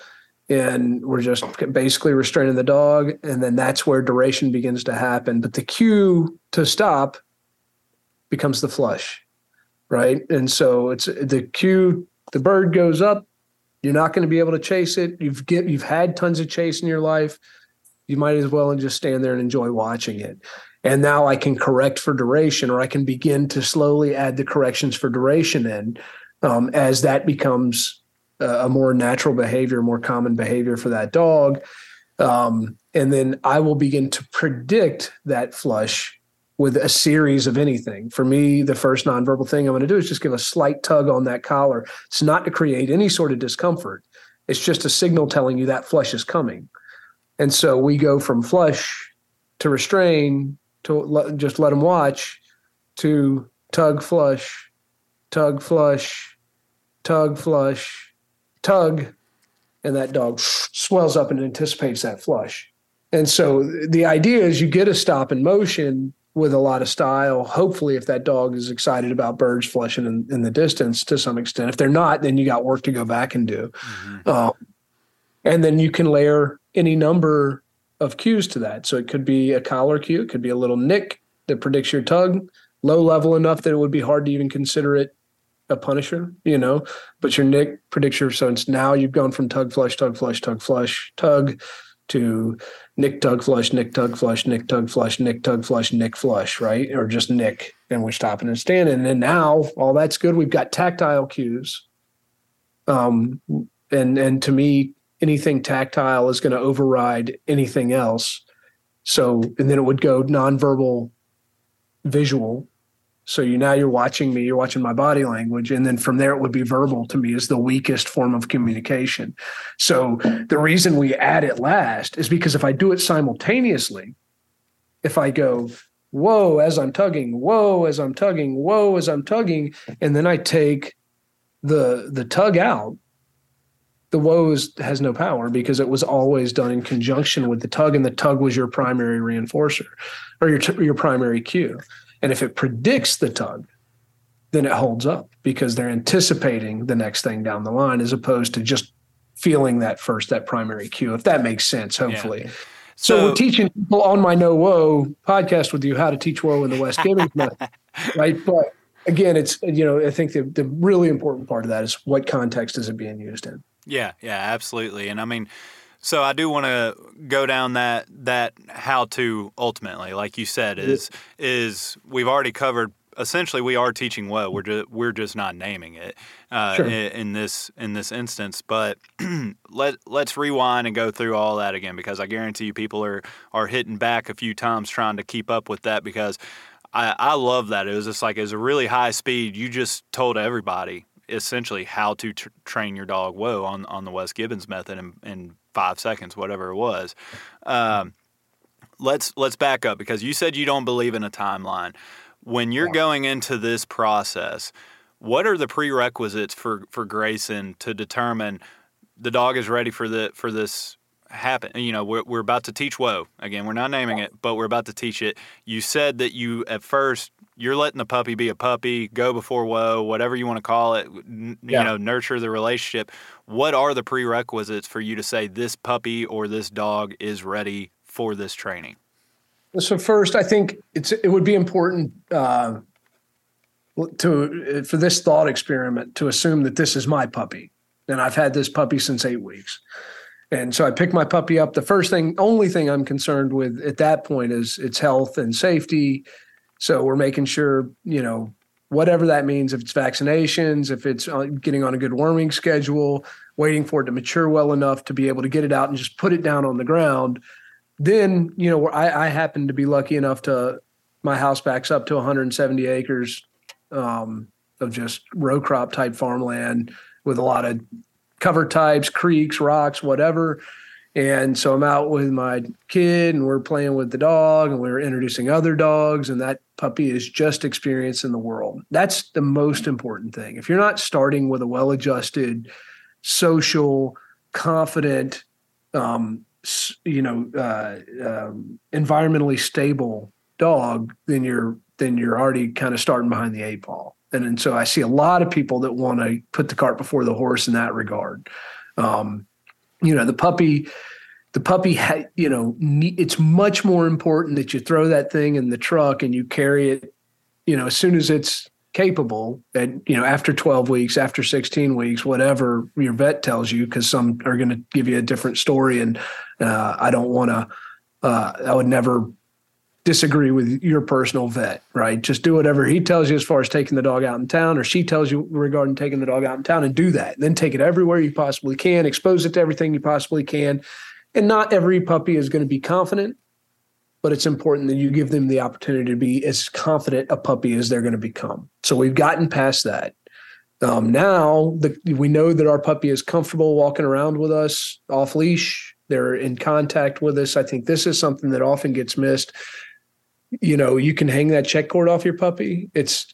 And we're just basically restraining the dog. And then that's where duration begins to happen. But the cue to stop becomes the flush, right? And so it's the cue, the bird goes up. You're not going to be able to chase it. You've get you've had tons of chase in your life you might as well and just stand there and enjoy watching it. And now I can correct for duration, or I can begin to slowly add the corrections for duration in um, as that becomes a, a more natural behavior, more common behavior for that dog. Um, and then I will begin to predict that flush with a series of anything. For me, the first nonverbal thing I'm going to do is just give a slight tug on that collar. It's not to create any sort of discomfort. It's just a signal telling you that flush is coming. And so we go from flush to restrain to let, just let them watch to tug flush, tug flush, tug flush, tug, and that dog swells up and anticipates that flush. And so the idea is you get a stop in motion with a lot of style. Hopefully, if that dog is excited about birds flushing in, in the distance to some extent, if they're not, then you got work to go back and do. Mm-hmm. Um, and then you can layer any number of cues to that. So it could be a collar cue, it could be a little nick that predicts your tug, low level enough that it would be hard to even consider it a punisher, you know, but your nick predicts your so now you've gone from tug flush, tug flush, tug flush, tug to nick tug flush, nick tug flush, nick tug flush, nick tug flush, nick flush, right? Or just nick, and we're stopping and standing. And then now all that's good. We've got tactile cues. Um, and and to me, anything tactile is going to override anything else. So, and then it would go nonverbal, visual. So you now you're watching me, you're watching my body language, and then from there it would be verbal to me as the weakest form of communication. So the reason we add it last is because if I do it simultaneously, if I go whoa as I'm tugging, whoa as I'm tugging, whoa as I'm tugging, and then I take the the tug out, the whoas has no power because it was always done in conjunction with the tug, and the tug was your primary reinforcer or your your primary cue. And if it predicts the tug, then it holds up because they're anticipating the next thing down the line as opposed to just feeling that first that primary cue. If that makes sense, hopefully. Yeah. So, so, we're teaching people on my No Whoa podcast with you how to teach whoa in the west Gibbons method, right? But again, it's you know I think the the really important part of that is what context is it being used in. Yeah, yeah, absolutely. And I mean, so I do want to go down that that how to ultimately, like you said, is is we've already covered. Essentially, we are teaching what we're just we're just not naming it uh, sure. in, in, this in this instance. But let let's rewind and go through all that again because I guarantee you people are are hitting back a few times trying to keep up with that because I, I love that. It was just like it was a really high speed. You just told everybody essentially how to tr- train your dog whoa on, on the West Gibbons method in, in five seconds, whatever it was. Um, let's let's back up because you said you don't believe in a timeline. When you're going into this process, what are the prerequisites for, for Grayson to determine the dog is ready for the for this happen you know we're, we're about to teach whoa again we're not naming it but we're about to teach it you said that you at first you're letting the puppy be a puppy, go before whoa, whatever you want to call it, n- yeah. you know, nurture the relationship. What are the prerequisites for you to say this puppy or this dog is ready for this training? So first, I think it's it would be important uh, to for this thought experiment to assume that this is my puppy, and I've had this puppy since eight weeks. And so I pick my puppy up. The first thing, only thing I'm concerned with at that point is its health and safety so we're making sure, you know, whatever that means, if it's vaccinations, if it's uh, getting on a good worming schedule, waiting for it to mature well enough to be able to get it out and just put it down on the ground. Then, you know, I, I happen to be lucky enough to my house backs up to 170 acres um, of just row crop type farmland with a lot of cover types, creeks, rocks, whatever. And so I'm out with my kid and we're playing with the dog and we're introducing other dogs, and that puppy is just experiencing the world. That's the most important thing. If you're not starting with a well adjusted, social, confident, um, you know, uh, um, environmentally stable dog, then you're then you're already kind of starting behind the eight ball. And, and so I see a lot of people that want to put the cart before the horse in that regard. Um, you know, the puppy, the puppy, ha- you know, it's much more important that you throw that thing in the truck and you carry it, you know, as soon as it's capable and you know after 12 weeks after 16 weeks whatever your vet tells you because some are going to give you a different story and uh, i don't want to uh, i would never disagree with your personal vet, right? Just do whatever he tells you as far as taking the dog out in town, or she tells you regarding taking the dog out in town, and do that. And then take it everywhere you possibly can, expose it to everything you possibly can. And not every puppy is going to be confident, but it's important that you give them the opportunity to be as confident a puppy as they're going to become. So we've gotten past that. Um, now the, we know that our puppy is comfortable walking around with us off leash. They're in contact with us. I think this is something that often gets missed you know, you can hang that check cord off your puppy. It's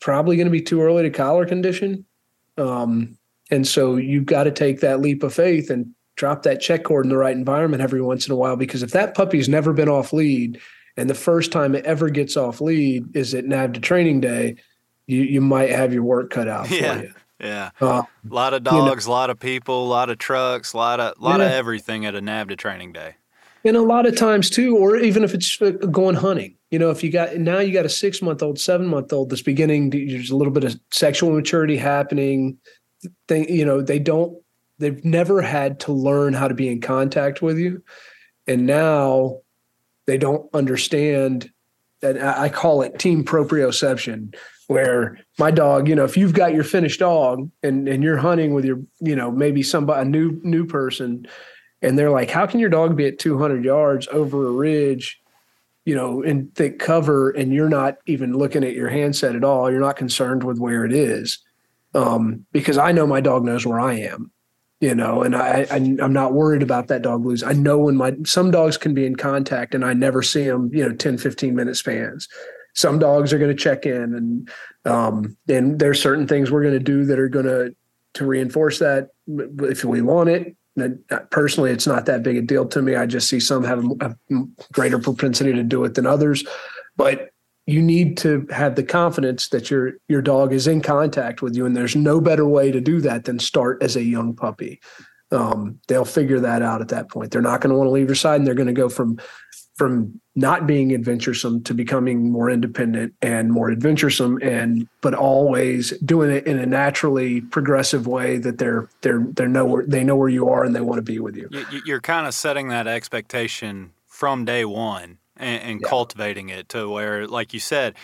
probably going to be too early to collar condition. Um, and so you've got to take that leap of faith and drop that check cord in the right environment every once in a while. Because if that puppy's never been off lead and the first time it ever gets off lead is at NAVHDA training day, you, you might have your work cut out yeah. for you. Yeah. Uh, a lot of dogs, you know, a lot of people, a lot of trucks, a lot of, lot yeah. of everything at a NAVHDA training day. And a lot of times too, or even if it's uh, going hunting, you know, if you got now you got a six month old, seven month old that's beginning, there's a little bit of sexual maturity happening. They, you know, they don't, they've never had to learn how to be in contact with you. And now they don't understand. And I call it team proprioception, where my dog, you know, if you've got your finished dog and, and you're hunting with your, you know, maybe somebody, a new, new person, and they're like, how can your dog be at 200 yards over a ridge, you know, in thick cover, and you're not even looking at your handset at all? You're not concerned with where it is, um, because I know my dog knows where I am, you know, and I, I am not worried about that dog lose. I know when my some dogs can be in contact, and I never see them, you know, 10, 15 minute spans. Some dogs are going to check in, and um, and there's certain things we're going to do that are going to to reinforce that if we want it personally, it's not that big a deal to me. I just see some have a greater propensity to do it than others. But you need to have the confidence that your your dog is in contact with you, and there's no better way to do that than start as a young puppy. Um, they'll figure that out at that point. They're not going to want to leave your side, and they're going to go from from not being adventuresome to becoming more independent and more adventuresome and but always doing it in a naturally progressive way that they're they're they're know where they know where you are and they want to be with you you're kind of setting that expectation from day one and, and yeah. cultivating it to where like you said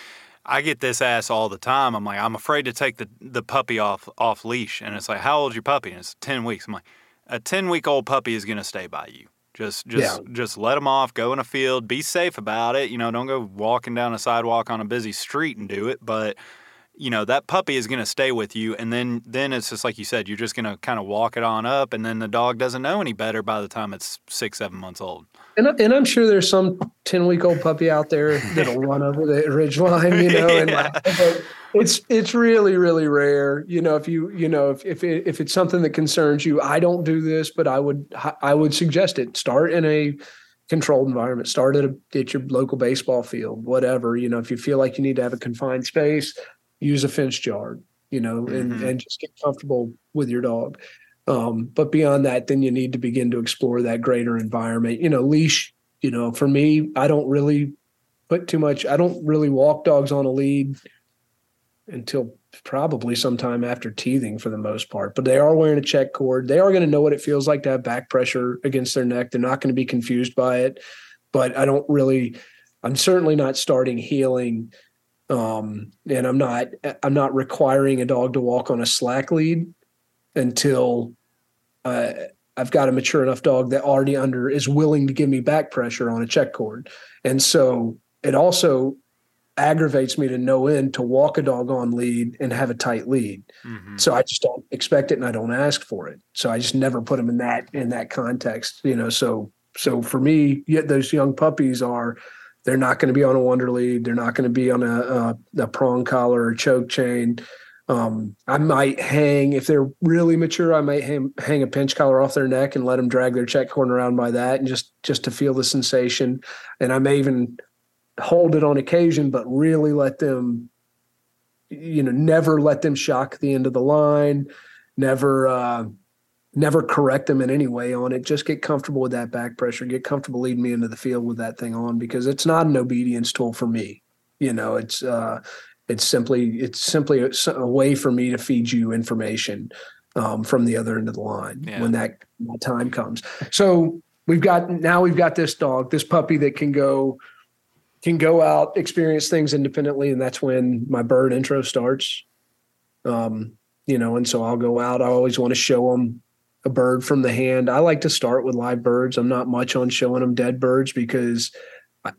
I get this ass all the time. I'm like, I'm afraid to take the, the puppy off off leash, and it's like, how old's your puppy? And it's ten weeks. I'm like, a ten week old puppy is gonna stay by you. Just just yeah. just let them off. Go in a field. Be safe about it. You know, don't go walking down a sidewalk on a busy street and do it. But you know that puppy is going to stay with you, and then then it's just like you said. You're just going to kind of walk it on up, and then the dog doesn't know any better by the time it's six seven months old. And, and I'm sure there's some ten week old puppy out there that'll run over the ridge line. You know, and yeah. like, it's it's really really rare you know if you you know if if, it, if it's something that concerns you i don't do this but i would i would suggest it start in a controlled environment start at, a, at your local baseball field whatever you know if you feel like you need to have a confined space use a fenced yard you know and mm-hmm. and just get comfortable with your dog um, but beyond that then you need to begin to explore that greater environment you know leash you know for me i don't really put too much i don't really walk dogs on a lead until probably sometime after teething for the most part. But they are wearing a check cord. They are going to know what it feels like to have back pressure against their neck. They're not going to be confused by it. But I don't really, I'm certainly not starting heeling. Um, and I'm not, I'm not requiring a dog to walk on a slack lead until uh, I've got a mature enough dog that already under is willing to give me back pressure on a check cord. And so it also aggravates me to no end to walk a dog on lead and have a tight lead. Mm-hmm. So I just don't expect it and I don't ask for it. So I just never put them in that in that context, you know. So so for me, yet those young puppies are they're not going to be on a wonder lead. They're not going to be on a, a, a prong collar or choke chain. Um, I might hang if they're really mature. I might hang, hang a pinch collar off their neck and let them drag their check horn around by that, and just just to feel the sensation. And I may even hold it on occasion, but really let them, you know, never let them shock the end of the line, never, uh, never correct them in any way on it. Just get comfortable with that back pressure, get comfortable leading me into the field with that thing on because it's not an obedience tool for me. You know, it's, uh, it's simply, it's simply a, a way for me to feed you information um, from the other end of the line yeah. when that, that time comes. So we've got now we've got this dog, this puppy that can go can go out, experience things independently, and that's when my bird intro starts. Um, you know, and so I'll go out. I always want to show them a bird from the hand. I like to start with live birds. I'm not much on showing them dead birds because I,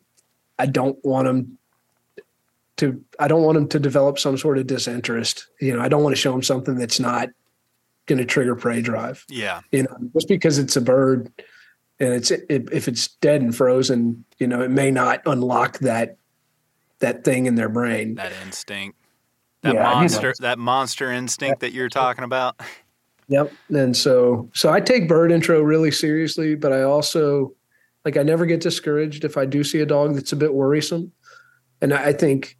I don't want them to. I don't want them to develop some sort of disinterest. You know, I don't want to show them something that's not going to trigger prey drive. Yeah, you know, just because it's a bird and it's it, if it's dead and frozen, you know, it may not unlock that that thing in their brain. That instinct. That yeah, monster that monster instinct that you're talking about. Yep. And so so I take bird intro really seriously, but I also like I never get discouraged if I do see a dog that's a bit worrisome. And I think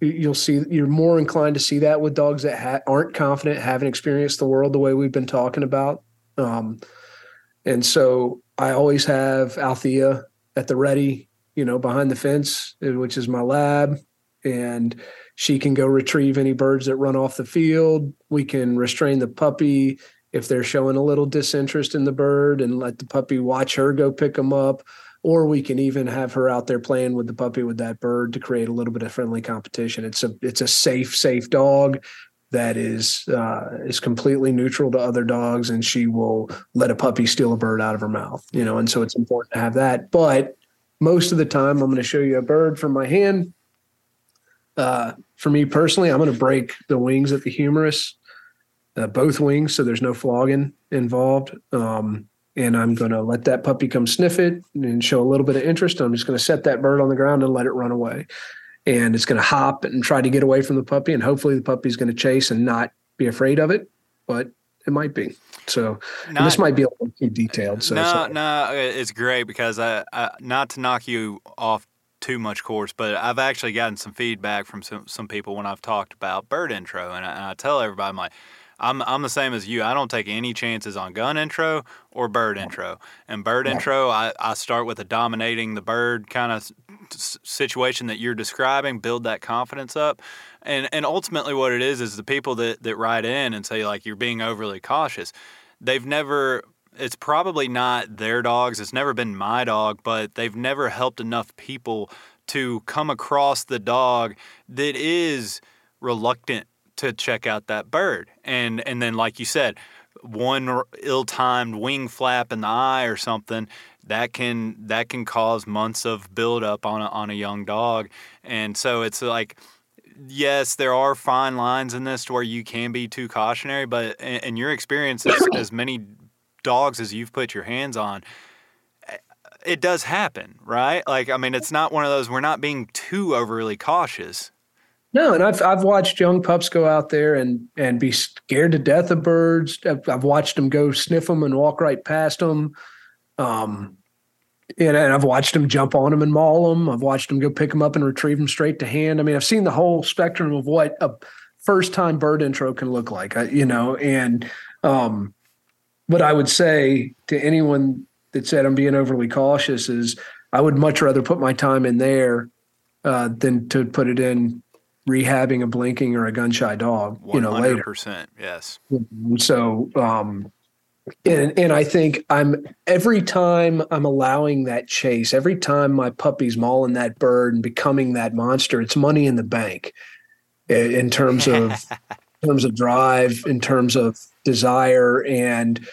you'll see you're more inclined to see that with dogs that ha- aren't confident, haven't experienced the world the way we've been talking about. Um, and so I always have Althea at the ready, you know, behind the fence, which is my lab. And she can go retrieve any birds that run off the field. We can restrain the puppy if they're showing a little disinterest in the bird and let the puppy watch her go pick them up. Or we can even have her out there playing with the puppy with that bird to create a little bit of friendly competition. It's a it's a safe, safe dog that is uh, is completely neutral to other dogs, and she will let a puppy steal a bird out of her mouth. You know, and so it's important to have that. But most of the time, I'm going to show you a bird from my hand. Uh, for me personally, I'm going to break the wings at the humerus, uh, both wings, so there's no flogging involved. Um, and I'm going to let that puppy come sniff it and show a little bit of interest. I'm just going to set that bird on the ground and let it run away and it's going to hop and try to get away from the puppy and hopefully the puppy's going to chase and not be afraid of it but it might be so not, this might be a little too detailed so no sorry. no uh, it's great because I, I, not to knock you off too much course but i've actually gotten some feedback from some, some people when i've talked about bird intro and I, and I tell everybody i'm like I'm I'm the same as you. I don't take any chances on gun intro or bird intro. And bird intro, I, I start with a dominating the bird kind of situation that you're describing, build that confidence up. And and ultimately what it is is the people that, that write in and say like you're being overly cautious, they've never it's probably not their dogs, it's never been my dog, but they've never helped enough people to come across the dog that is reluctant to check out that bird. And and then like you said, one ill-timed wing flap in the eye or something that can that can cause months of buildup on a, on a young dog, and so it's like yes, there are fine lines in this to where you can be too cautionary, but in, your experience, as, as, many dogs as you've put your hands on, eh, it does happen, right? Like, I mean, it's not one of those, we're not being too overly cautious. No, and I've I've watched young pups go out there and and be scared to death of birds. I've, I've watched them go sniff them and walk right past them. Um, and, and I've watched them jump on them and maul them. I've watched them go pick them up and retrieve them straight to hand. I mean, I've seen the whole spectrum of what a first time bird intro can look like, you know. And um, what I would say to anyone that said I'm being overly cautious is I would much rather put my time in there uh, than to put it in rehabbing a blinking or a gun shy dog, you know, later. percent Yes. So, um, and and I think I'm every time I'm allowing that chase, every time my puppy's mauling that bird and becoming that monster, it's money in the bank in terms of in terms of drive, in terms of desire, and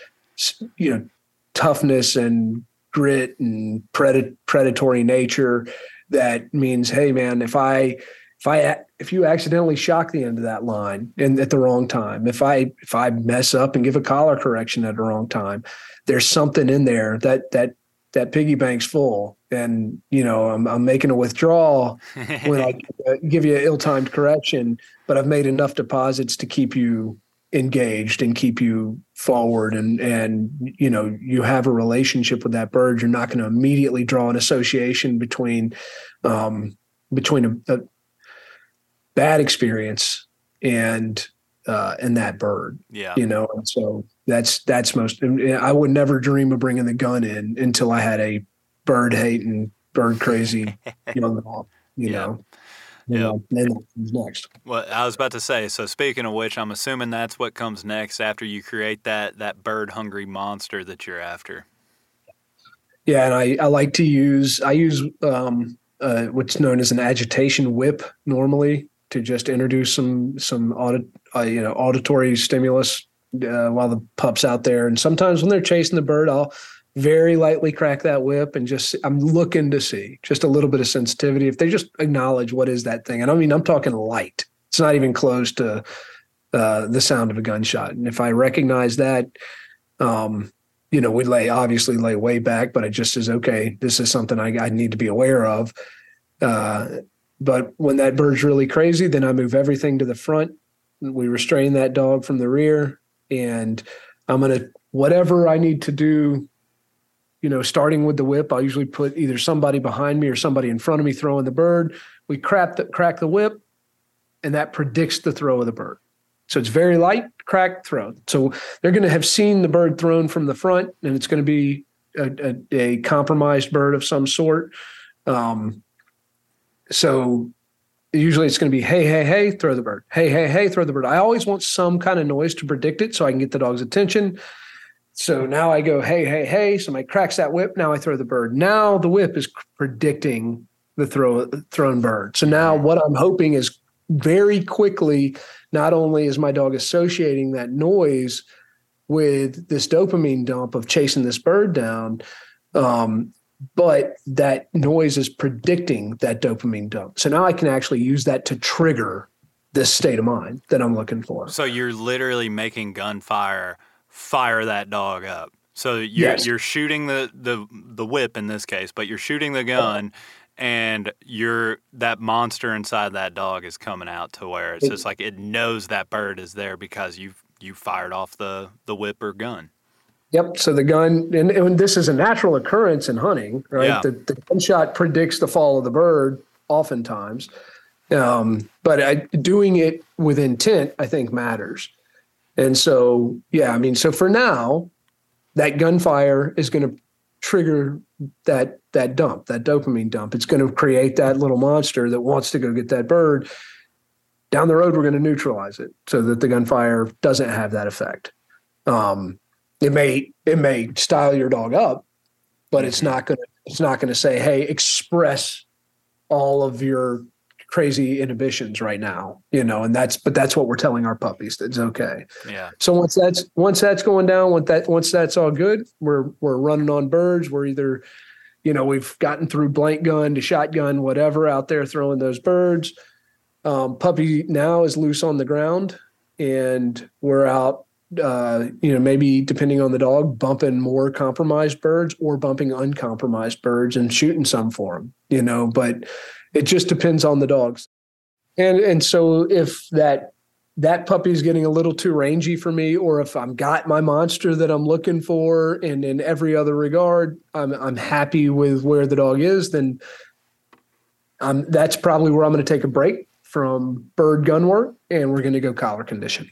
you know toughness and grit and pred- predatory nature. That means, hey man, if I if I if you accidentally shock the end of that line and at the wrong time, if I if I mess up and give a collar correction at the wrong time, there's something in there that that that piggy bank's full, and you know I'm I'm making a withdrawal when I give you an ill-timed correction, but I've made enough deposits to keep you engaged and keep you forward and and you know you have a relationship with that bird. You're not going to immediately draw an association between um between a, a bad experience and uh and that bird yeah you know and so that's that's most i would never dream of bringing the gun in until i had a bird hating bird crazy young dog you Yeah. know you Yeah. know, then that comes next Well, I was about to say. So, speaking of which, I'm assuming that's what comes next after you create that that bird hungry monster that you're after. Yeah, and I, I like to use I use um, uh, what's known as an agitation whip normally to just introduce some some audit uh, you know auditory stimulus uh, while the pup's out there. And sometimes when they're chasing the bird, I'll very lightly crack that whip and just I'm looking to see just a little bit of sensitivity. If they just acknowledge what is that thing, and I mean I'm talking light. It's not even close to uh, the sound of a gunshot. And if I recognize that, um, you know, we lay obviously lay way back, but it just is okay. This is something I, I need to be aware of. Uh, but when that bird's really crazy, then I move everything to the front. We restrain that dog from the rear, and I'm gonna whatever I need to do. You know, starting with the whip, I'll usually put either somebody behind me or somebody in front of me throwing the bird. We crack the, crack the whip, and that predicts the throw of the bird. So it's very light, crack, throw. So they're going to have seen the bird thrown from the front, and it's going to be a, a, a compromised bird of some sort. Um, so usually it's going to be hey, hey, hey, throw the bird. Hey, hey, hey, throw the bird. I always want some kind of noise to predict it so I can get the dog's attention. So now I go hey, hey, hey. Somebody cracks that whip. Now I throw the bird. Now the whip is predicting the throw thrown bird. So now what I'm hoping is very quickly, not only is my dog associating that noise with this dopamine dump of chasing this bird down, um, but that noise is predicting that dopamine dump. So now I can actually use that to trigger this state of mind that I'm looking for. So you're literally making gunfire fire that dog up. So you're Yes. you're shooting the, the the whip in this case, but you're shooting the gun and you're that monster inside that dog is coming out to where it's It- just like it knows that bird is there because you've you fired off the the whip or gun. Yep. So the gun, and, and this is a natural occurrence in hunting, right? Yeah. The, the gunshot predicts the fall of the bird oftentimes. Um, but I, doing it with intent, I think, matters. And so, yeah, I mean, so for now, that gunfire is going to trigger that that dump, that dopamine dump. It's going to create that little monster that wants to go get that bird. Down the road, we're going to neutralize it so that the gunfire doesn't have that effect. Um, it may it may style your dog up, but it's not going to it's not going to say, "Hey, express all of your crazy inhibitions right now." You know, and that's but that's what we're telling our puppies that's okay. Yeah. So once that's once that's going down, once that once that's all good, we're we're running on birds. We're either, you know, we've gotten through blank gun to shotgun, whatever out there throwing those birds. Um, puppy now is loose on the ground, and we're out. Uh, you know, maybe depending on the dog, bumping more compromised birds or bumping uncompromised birds and shooting some for them. You know, but it just depends on the dogs. And and so if that that puppy's getting a little too rangy for me, or if I'm got my monster that I'm looking for, and in every other regard, I'm I'm happy with where the dog is, then um, that's probably where I'm going to take a break from bird gun work, and we're going to go collar condition.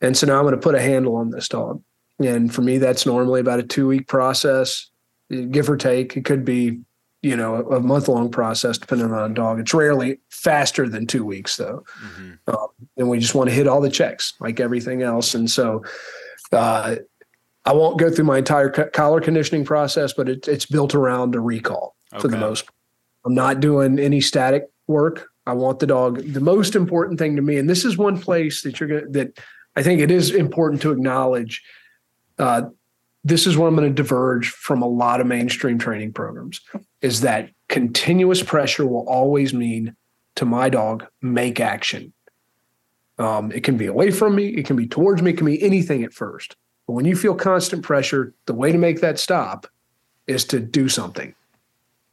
And so now I'm going to put a handle on this dog, and for me, that's normally about a two week process, give or take. It could be you know a, a month long process depending on a dog. It's rarely faster than two weeks though hmm um, and we just want to hit all the checks like everything else. And so, uh, I won't go through my entire co- collar conditioning process, but it, it's built around a recall for the most. part. I'm not doing any static work. I want the dog. The most important thing to me, and this is one place that you're going to that I think it is important to acknowledge. Uh, this is where I'm going to diverge from a lot of mainstream training programs. Is that continuous pressure will always mean to my dog, make action. Um, it can be away from me, it can be towards me, it can be anything at first. But when you feel constant pressure, the way to make that stop is to do something.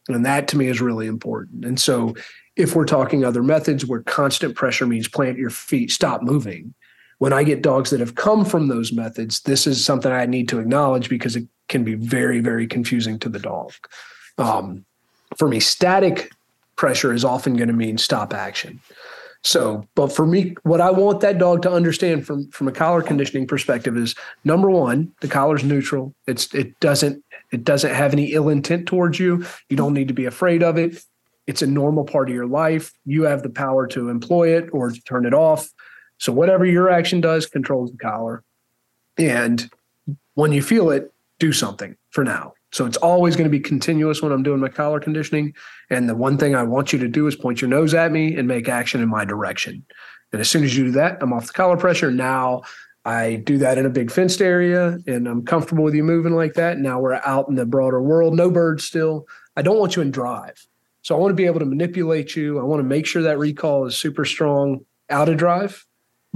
And that to me is really important. And so if we're talking other methods where constant pressure means plant your feet, stop moving. When I get dogs that have come from those methods, this is something I need to acknowledge because it can be very, very confusing to the dog. Um, for me, static pressure is often going to mean stop action. So, but for me, what I want that dog to understand from from a collar conditioning perspective is number one, the collar's neutral. It's it doesn't it doesn't have any ill intent towards you. You don't need to be afraid of it. It's a normal part of your life. You have the power to employ it or to turn it off. So whatever your action does controls the collar. And when you feel it, do something for now. So it's always going to be continuous when I'm doing my collar conditioning. And the one thing I want you to do is point your nose at me and make action in my direction. And as soon as you do that, I'm off the collar pressure. Now I do that in a big fenced area and I'm comfortable with you moving like that. Now we're out in the broader world, no birds still. I don't want you in drive. So I want to be able to manipulate you. I want to make sure that recall is super strong out of drive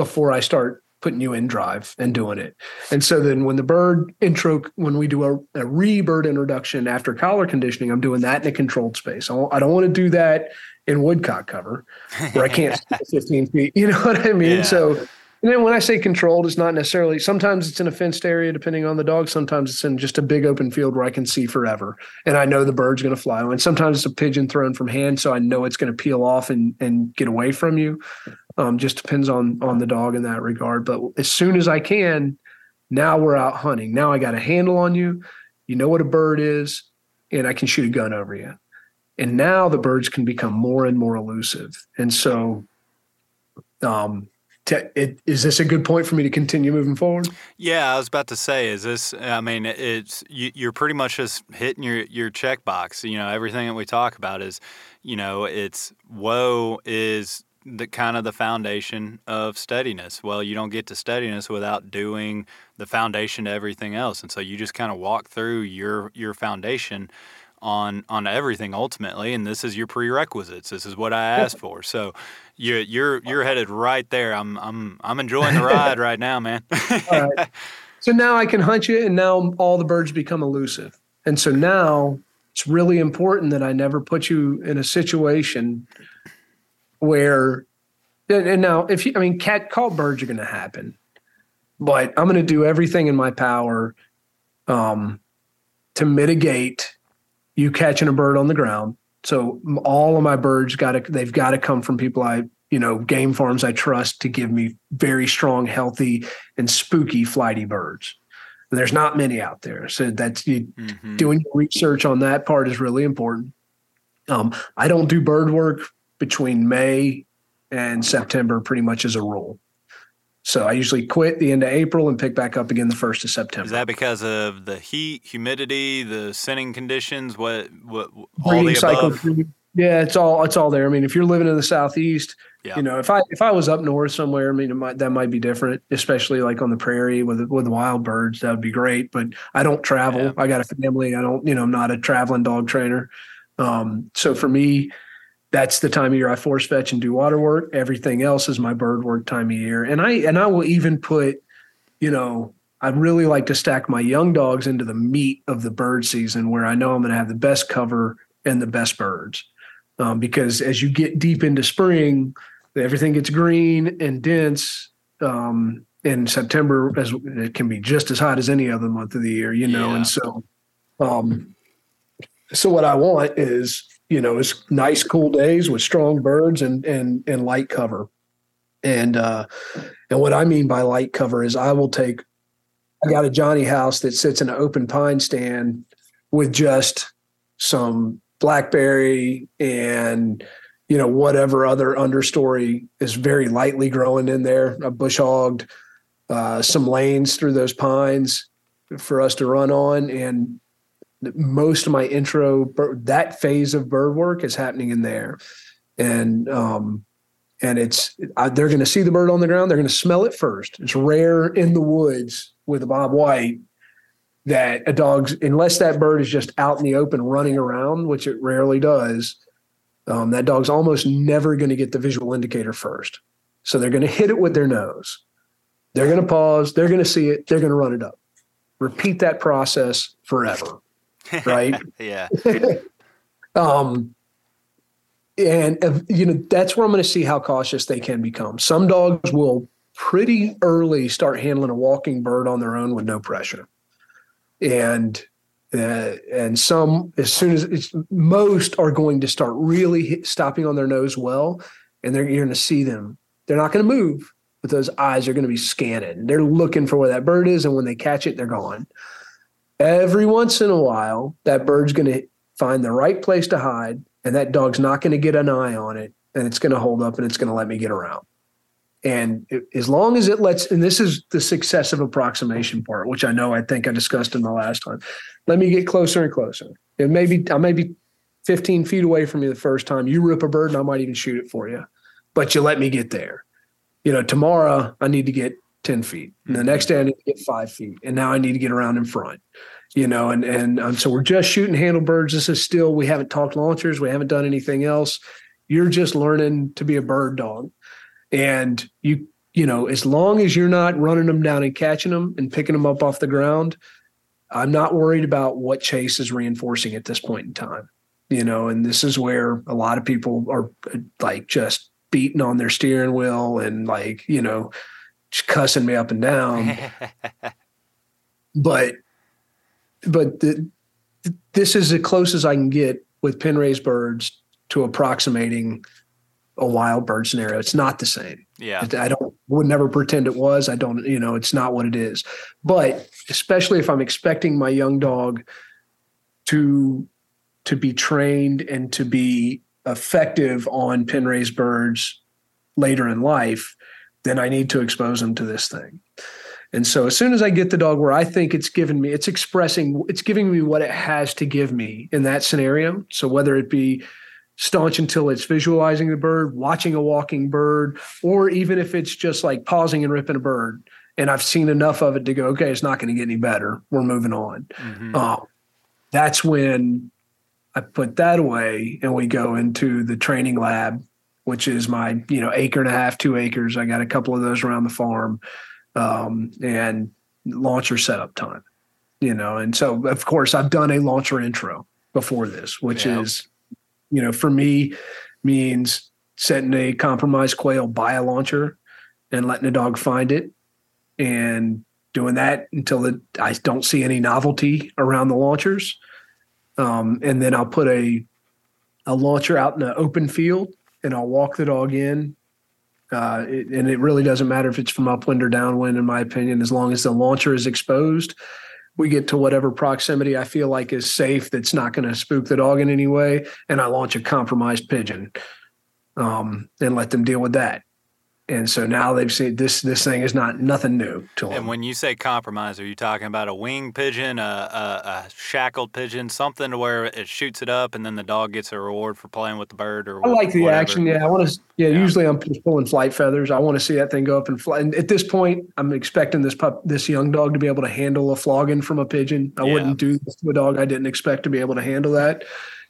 before I start putting you in drive and doing it. And so then when the bird intro, when we do a, a re-bird introduction after collar conditioning, I'm doing that in a controlled space. I, I don't want to do that in woodcock cover where I can't 15 feet. You know what I mean? Yeah. So and then when I say controlled, it's not necessarily, sometimes it's in a fenced area depending on the dog. Sometimes it's in just a big open field where I can see forever. And I know the bird's going to fly. And sometimes it's a pigeon thrown from hand. So I know it's going to peel off and, and get away from you. Um, just depends on on the dog in that regard. But as soon as I can, now we're out hunting. Now I got a handle on you. You know what a bird is, and I can shoot a gun over you. And now the birds can become more and more elusive. And so um, it, is this a good point for me to continue moving forward? Yeah, I was about to say, is this? I mean, it's you, are pretty much just hitting your your checkbox. You know, everything that we talk about is, you know, it's whoa is the kind of the foundation of steadiness. Well, you don't get to steadiness without doing the foundation to everything else, and so you just kind of walk through your your foundation on on everything ultimately and this is your prerequisites. This is what i asked for. So you you're you're headed right there. I'm i'm i'm enjoying the ride right now man. So now i can hunt you and now all the birds become elusive. And so now it's really important that i never put you in a situation where and now if you i mean cat call birds are going to happen but i'm going to do everything in my power um, to mitigate you catching a bird on the ground. So all of my birds got to they've got to come from people I you know game farms I trust to give me very strong, healthy, and spooky flighty birds. And there's not many out there, so that's you mm-hmm. doing research on that part is really important. Um, I don't do bird work between May and September, pretty much as a rule. So I usually quit the end of April and pick back up again the first of September. Is that because of the heat, humidity, the scenting conditions? What what all the cycle, above? Yeah, it's all it's all there. I mean, if you're living in the southeast, yeah. you know, if I if I was up north somewhere, I mean, might, that might be different, especially like on the prairie with with wild birds. That would be great. But I don't travel. Yeah. I got a family. I don't, you know, I'm not a traveling dog trainer. Um, so for me, that's the time of year I force fetch and do water work. Everything else is my bird work time of year. And I and I will even put, you know, I'd really like to stack my young dogs into the meat of the bird season where I know I'm going to have the best cover and the best birds. Um, because as you get deep into spring, everything gets green and dense. Um, in September, as it can be just as hot as any other month of the year, you know. Yeah. And so, um, so what I want is you know, it's nice, cool days with strong birds and and and light cover. And uh, and what I mean by light cover is I will take. I got a Johnny house that sits in an open pine stand with just some blackberry and you know whatever other understory is very lightly growing in there. A bush hogged, uh, some lanes through those pines for us to run on, and most of my intro that phase of bird work is happening in there and um and it's they're going to see the bird on the ground they're going to smell it first it's rare in the woods with a bob white that a dog's unless that bird is just out in the open running around which it rarely does um, that dog's almost never going to get the visual indicator first. So they're going to hit it with their nose. They're going to pause. They're going to see it. They're going to run it up. Repeat that process forever. Right. yeah. um, and uh, you know that's where I'm going to see how cautious they can become. Some dogs will pretty early start handling a walking bird on their own with no pressure, and uh, and some as soon as it's most are going to start really hit, stopping on their nose well, and they're you're going to see them. They're not going to move, but those eyes are going to be scanning. They're looking for where that bird is, and when they catch it, they're gone. Every once in a while, that bird's going to find the right place to hide, and that dog's not going to get an eye on it, and it's going to hold up and it's going to let me get around. And it, as long as it lets, and this is the successive approximation part, which I know I think I discussed in the last time. Let me get closer and closer. It may be I may be 15 feet away from you the first time. You rip a bird, and I might even shoot it for you, but you let me get there. You know, tomorrow I need to get 10 feet. And the next day I need to get five feet. And now I need to get around in front. You know, and and um, so we're just shooting handle birds. This is still we haven't talked launchers, we haven't done anything else. You're just learning to be a bird dog. And you, you know, as long as you're not running them down and catching them and picking them up off the ground, I'm not worried about what Chase is reinforcing at this point in time. You know, and this is where a lot of people are like just beating on their steering wheel and like, you know, cussing me up and down. but but the, this is as close as I can get with pen raised birds to approximating a wild bird scenario. It's not the same. Yeah. I don't would never pretend it was. I don't, you know, it's not what it is. But especially if I'm expecting my young dog to to be trained and to be effective on pen raised birds later in life, then I need to expose them to this thing. And so as soon as I get the dog where I think it's given me, it's expressing, it's giving me what it has to give me in that scenario. So whether it be staunch until it's visualizing the bird, watching a walking bird, or even if it's just like pausing and ripping a bird. And I've seen enough of it to go, okay, it's not going to get any better. We're moving on. Mm-hmm. Um, that's when I put that away and we go into the training lab, which is my, you know, acre and a half, two acres. I got a couple of those around the farm um, and launcher setup time, you know. And so, of course, I've done a launcher intro before this, which yeah. is, you know, for me means setting a compromised quail by a launcher and letting the dog find it and doing that until it, I don't see any novelty around the launchers. Um, and then I'll put a a launcher out in an open field and I'll walk the dog in uh, it, and it really doesn't matter if it's from upwind or downwind, in my opinion, as long as the launcher is exposed. We get to whatever proximity I feel like is safe that's not going to spook the dog in any way. And I launch a compromised pigeon um, and let them deal with that and so now they've seen this this thing is not nothing new to them. And when you say compromise, are you talking about a wing pigeon, a, a, a, shackled pigeon, something to where it shoots it up, and then the dog gets a reward for playing with the bird? Or I like the whatever? action. Yeah, I want to. Yeah, yeah, usually I'm just pulling flight feathers. I want to see that thing go up and fly. And at this point, I'm expecting this pup, this young dog, to be able to handle a flogging from a pigeon. I yeah. wouldn't do this to a dog I didn't expect to be able to handle that.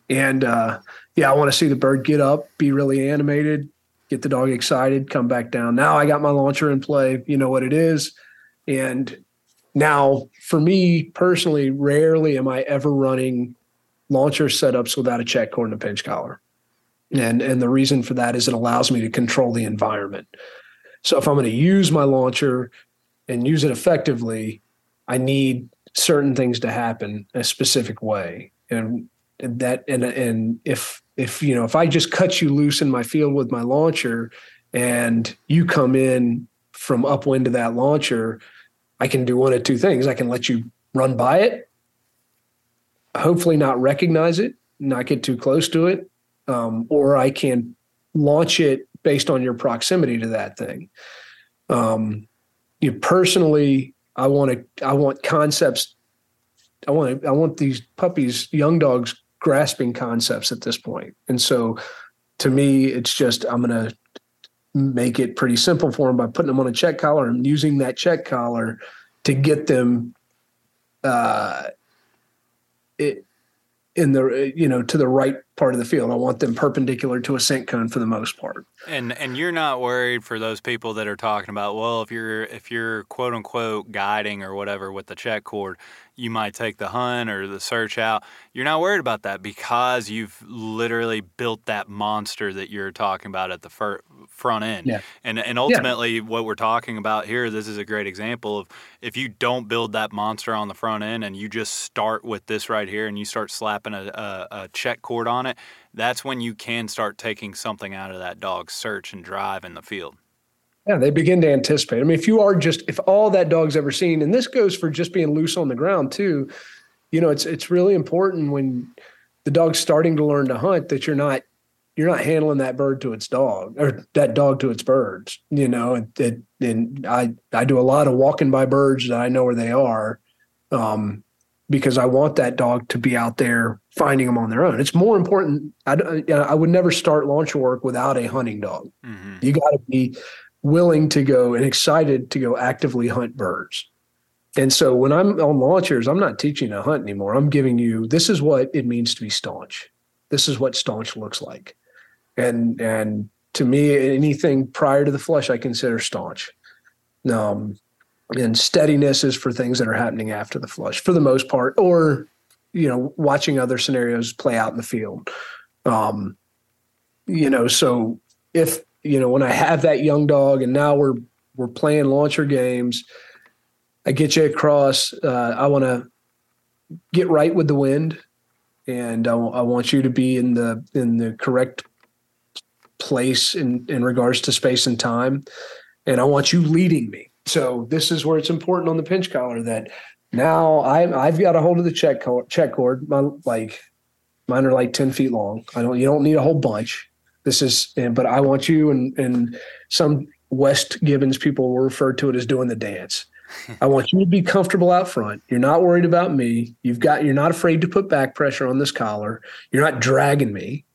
And uh, yeah, I want to see the bird get up, be really animated, get the dog excited, come back down. Now I got my launcher in play. You know what it is. And now for me personally, rarely am I ever running launcher setups without a check cord and a pinch collar. And and the reason for that is it allows me to control the environment. So if I'm going to use my launcher and use it effectively, I need certain things to happen a specific way. And that and and if if you know if I just cut you loose in my field with my launcher and you come in from upwind to that launcher, I can do one of two things. I can let you run by it, hopefully not recognize it, not get too close to it, um, or I can launch it based on your proximity to that thing. Um, you personally, I want to, I want concepts. I want, I want these puppies, young dogs, grasping concepts at this point. And so to me, it's just I'm going to make it pretty simple for them by putting them on a check collar and using that check collar to get them uh, it, in the you know to the right part of the field. I want them perpendicular to a scent cone for the most part. And and you're not worried for those people that are talking about well if you're if you're quote unquote guiding or whatever with the check cord, you might take the hunt or the search out. You're not worried about that because you've literally built that monster that you're talking about at the fir- front end. Yeah. And and ultimately, yeah. what we're talking about here, this is a great example of if you don't build that monster on the front end and you just start with this right here and you start slapping a, a, a check cord on it, that's when you can start taking something out of that dog's search and drive in the field. Yeah, they begin to anticipate. I mean, if you are just if all that dog's ever seen, and this goes for just being loose on the ground too, you know, it's it's really important when the dog's starting to learn to hunt that you're not you're not handling that bird to its dog or that dog to its birds. You know, and, and, and I I do a lot of walking by birds that I know where they are, um, because I want that dog to be out there finding them on their own. It's more important. I I would never start launch work without a hunting dog. Mm-hmm. You got to be willing to go and excited to go actively hunt birds. And so when I'm on launchers, I'm not teaching a hunt anymore. I'm giving you this is what it means to be staunch. This is what staunch looks like. And and to me, anything prior to the flush, I consider staunch. Um, and steadiness is for things that are happening after the flush, for the most part, or you know, watching other scenarios play out in the field. Um, you know, so if you know, when I have that young dog and now we're we're playing launcher games, I get you across. Uh, I want to get right with the wind, and I, want you to be in the in the correct place in in regards to space and time, and I want you leading me. So this is where it's important on the pinch collar that now I I've got a hold of the check cord, check cord. My, like mine are like ten feet long. I don't you don't need a whole bunch this is, but I want you and and some West Gibbons people refer to it as doing the dance. I want you to be comfortable out front. You're not worried about me. You've got you're not afraid to put back pressure on this collar. You're not dragging me,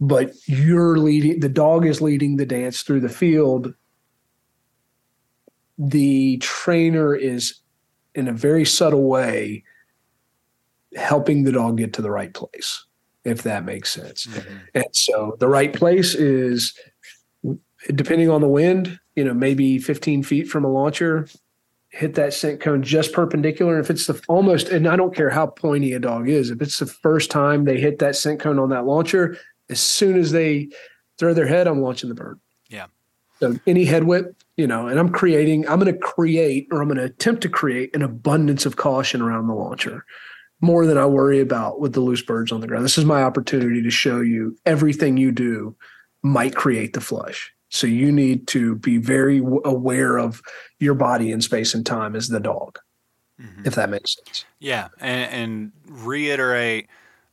but you're leading. The dog is leading the dance through the field. The trainer is, in a very subtle way, helping the dog get to the right place if that makes sense. Mm-hmm. And so the right place is depending on the wind, you know, maybe 15 feet from a launcher, hit that scent cone just perpendicular. And if it's the almost, and I don't care how pointy a dog is, if it's the first time they hit that scent cone on that launcher, as soon as they throw their head, I'm launching the bird. Yeah. So any head whip, you know, and I'm creating, I'm going to create or I'm going to attempt to create an abundance of caution around the launcher more than I worry about with the loose birds on the ground. This is my opportunity to show you everything you do might create the flush. So you need to be very aware of your body in space and time as the dog, mm-hmm. if that makes sense. Yeah, and, and, reiterate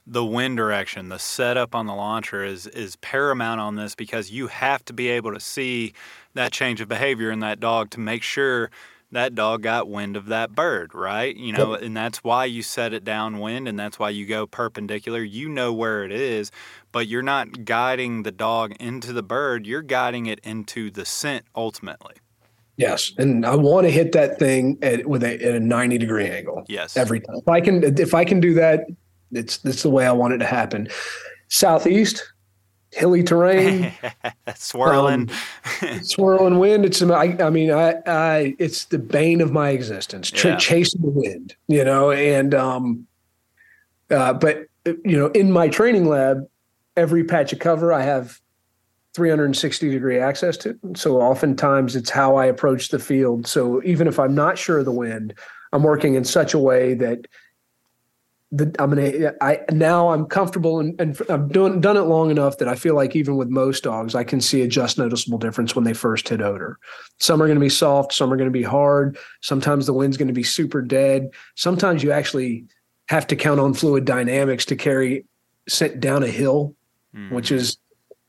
the wind direction. The setup on the launcher is is paramount on this because you have to be able to see that change of behavior in that dog to make sure that dog got wind of that bird, right? You know, yep. and that's why you set it downwind and that's why you go perpendicular. You know where it is, but you're not guiding the dog into the bird, you're guiding it into the scent ultimately. Yes, and I want to hit that thing at with a, at a 90 degree angle. Yes. Every time. If I can if I can do that, it's it's the way I want it to happen. Southeast, hilly terrain, swirling, um, swirling wind. It's I, I mean I, I it's the bane of my existence. yeah. Chasing the wind, you know, and um, uh, but you know, in my training lab, every patch of cover I have 360 degree access to. So oftentimes it's how I approach the field. So even if I'm not sure of the wind, I'm working in such a way that the, I'm gonna. I now I'm comfortable and, and I've done done it long enough that I feel like even with most dogs, I can see a just noticeable difference when they first hit odor. Some are going to be soft, some are going to be hard. Sometimes the wind's going to be super dead. Sometimes you actually have to count on fluid dynamics to carry scent down a hill, mm. which is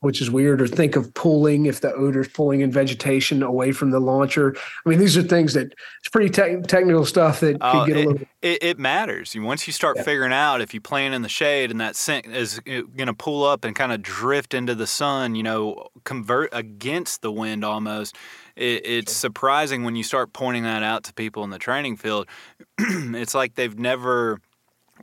which is weird, or think of pulling if the odor is pulling in vegetation away from the launcher. I mean, these are things that it's pretty te- technical stuff that uh, can get it, a little. It, it matters. Once you start yeah. figuring out if you plant in the shade and that scent is uh, going to pull up and kind of drift into the sun, you know, convert against the wind almost. It, it's surprising when you start pointing that out to people in the training field. it's like they've never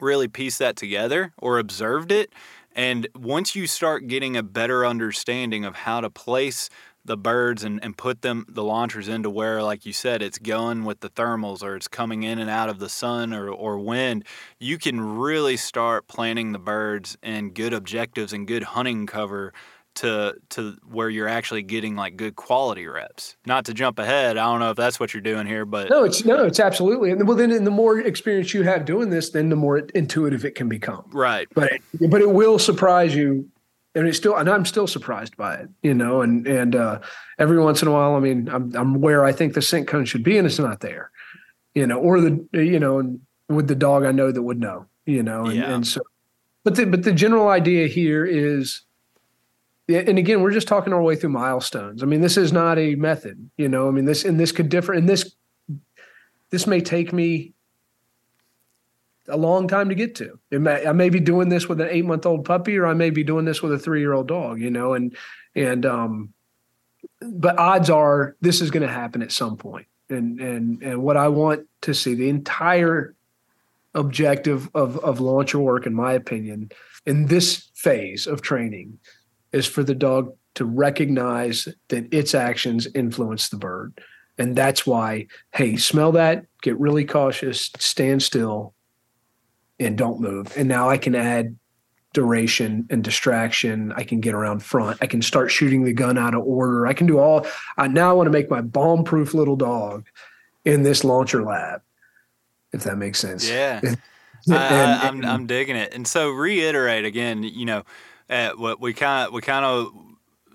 really pieced that together or observed it. And once you start getting a better understanding of how to place the birds and, and put them the launchers into where like you said it's going with the thermals or it's coming in and out of the sun or, or wind you can really start planting the birds in good objectives and good hunting cover to to where you're actually getting like good quality reps. Not to jump ahead, I don't know if that's what you're doing here, but no, it's no, it's absolutely. And well, then, and the more experience you have doing this, then the more intuitive it can become. Right. But but it will surprise you and it's still and I'm still surprised by it, you know, and and uh, every once in a while, I mean, I'm I'm where I think the scent cone should be, and it's not there, you know, or the you know, with the dog I know that would know, you know, and, yeah. and so, but the but the general idea here is, and again, we're just talking our way through milestones. I mean, this is not a method, you know. I mean, this and this could differ, and this this may take me a long time to get to. May, I may be doing this with an eight month old puppy, or I may be doing this with a three year old dog. You know, and and um, but odds are this is going to happen at some point. And and and what I want to see the entire objective of of launcher work, in my opinion, in this phase of training, is for the dog to recognize that its actions influence the bird. And that's why, hey, smell that, get really cautious, stand still, and don't move. And now I can add duration and distraction. I can get around front. I can start shooting the gun out of order. I can do all. I now want to make my bomb proof little dog in this launcher lab, if that makes sense. Yeah. and, I, I'm, I'm digging it. And so reiterate again, you know, uh, what we kind of we kind of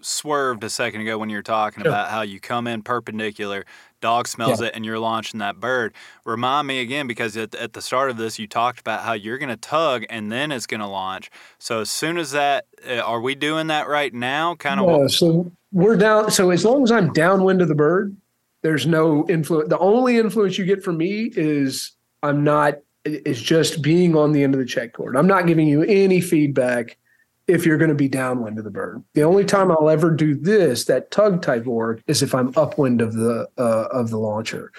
swerved a second ago when you were talking sure. about how you come in perpendicular, dog smells yeah. it, and you're launching that bird. Remind me again, because at, at the start of this, you talked about how you're going to tug and then it's going to launch. So as soon as that, uh, are we doing that right now? Kind of. Yeah, so we're down. So as long as I'm downwind of the bird, there's no influence. The only influence you get from me is I'm not. Is just being on the end of the check cord. I'm not giving you any feedback if you're going to be downwind of the bird. The only time I'll ever do this, that tug type work, is if I'm upwind of the uh, of the launcher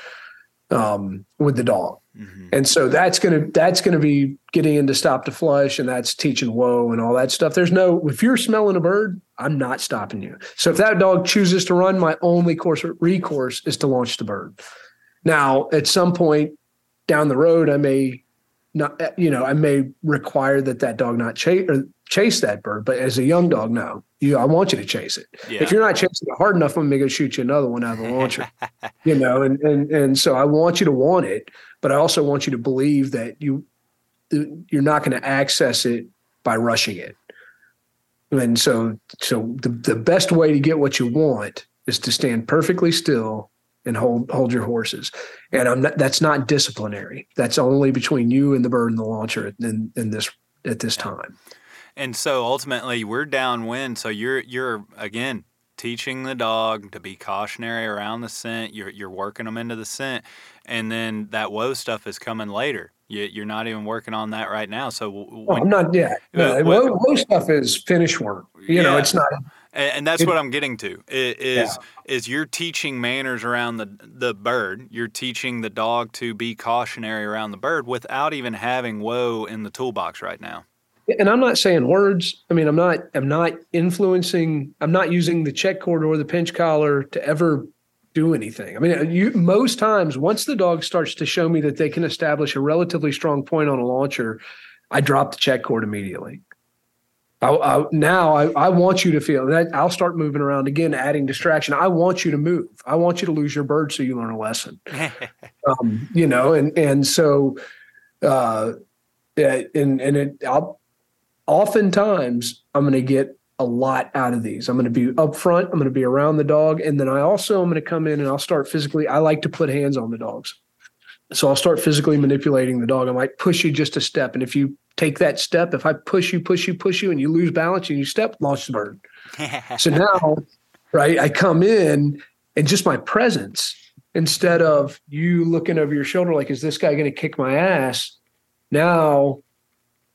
um, with the dog. Mm-hmm. And so that's gonna that's gonna be getting into stop to flush, and that's teaching whoa and all that stuff. There's no if you're smelling a bird, I'm not stopping you. So if that dog chooses to run, my only course recourse is to launch the bird. Now, at some point down the road, I may not you know I may require that that dog not chase or chase that bird. But as a young dog, no, you I want you to chase it. Yeah. If you're not chasing it hard enough, I'm gonna go shoot you another one out of the launcher. you know, and and and so I want you to want it, but I also want you to believe that you you're not going to access it by rushing it. And so so the the best way to get what you want is to stand perfectly still and hold hold your horses. And I'm not, that's not disciplinary. That's only between you and the bird and the launcher in, in this at this time. And so ultimately, we're downwind. So you're you're again teaching the dog to be cautionary around the scent. You're you're working them into the scent, and then that whoa stuff is coming later. You, are not even working on that right now. So when, oh, I'm not yet. No, whoa, whoa stuff is finish work. You yeah. know, it's not. And, that's what I'm getting to. Is yeah. is you're teaching manners around the the bird. You're teaching the dog to be cautionary around the bird without even having whoa in the toolbox right now and I'm not saying words. I mean, I'm not I'm not influencing. I'm not using the check cord or the pinch collar to ever do anything. I mean, you, most times once the dog starts to show me that they can establish a relatively strong point on a launcher, I drop the check cord immediately. I, I, now I, I, want you to feel that I'll start moving around again, adding distraction. I want you to move. I want you to lose your bird so you learn a lesson. um, you know, and and so, uh, and and it, I'll oftentimes I'm going to get a lot out of these. I'm going to be up front. I'm going to be around the dog. And then I also am going to come in and I'll start physically. I like to put hands on the dogs. So I'll start physically manipulating the dog. I might push you just a step. And if you take that step, if I push you, push you, push you, and you lose balance and you step, launch the bird. so now, right, I come in and just my presence, instead of you looking over your shoulder like, is this guy going to kick my ass? Now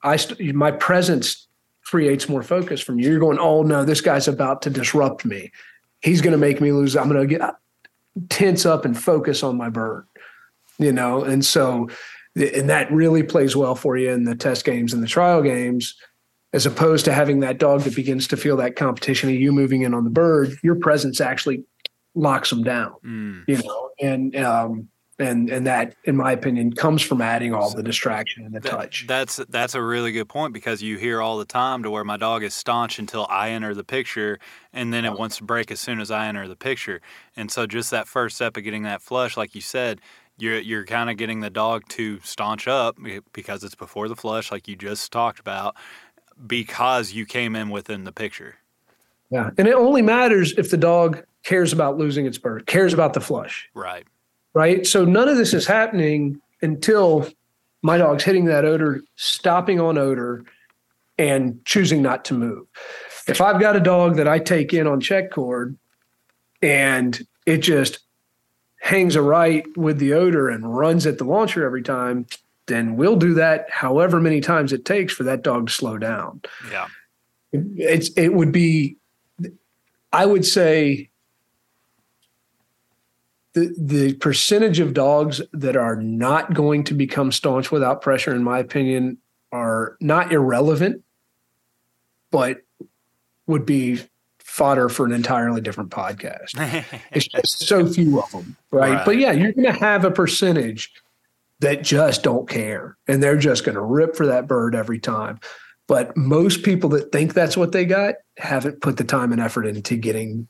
I st- my presence creates more focus from you. You're going, oh no, this guy's about to disrupt me. He's going to make me lose. I'm going to get tense up and focus on my bird, you know. And so and that really plays well for you in the test games and the trial games as opposed to having that dog that begins to feel that competition of you moving in on the bird your presence actually locks them down mm. you know and um and and that in my opinion comes from adding all the distraction and the that, touch that's that's a really good point because you hear all the time to where my dog is staunch until i enter the picture and then it wants to break as soon as i enter the picture and so just that first step of getting that flush like you said you're you're kind of getting the dog to staunch up because it's before the flush, like you just talked about, because you came in within the picture. Yeah, and it only matters if the dog cares about losing its bird, cares about the flush. Right. Right. So none of this is happening until my dog's hitting that odor, stopping on odor, and choosing not to move. If I've got a dog that I take in on check cord and it just hangs a right with the odor and runs at the launcher every time, then we'll do that however many times it takes for that dog to slow down. Yeah. It's it would be I would say the the percentage of dogs that are not going to become staunch without pressure, in my opinion, are not irrelevant, but would be fodder for an entirely different podcast. it's just so few of them, right? right. But yeah, you're going to have a percentage that just don't care and they're just going to rip for that bird every time. But most people that think that's what they got haven't put the time and effort into getting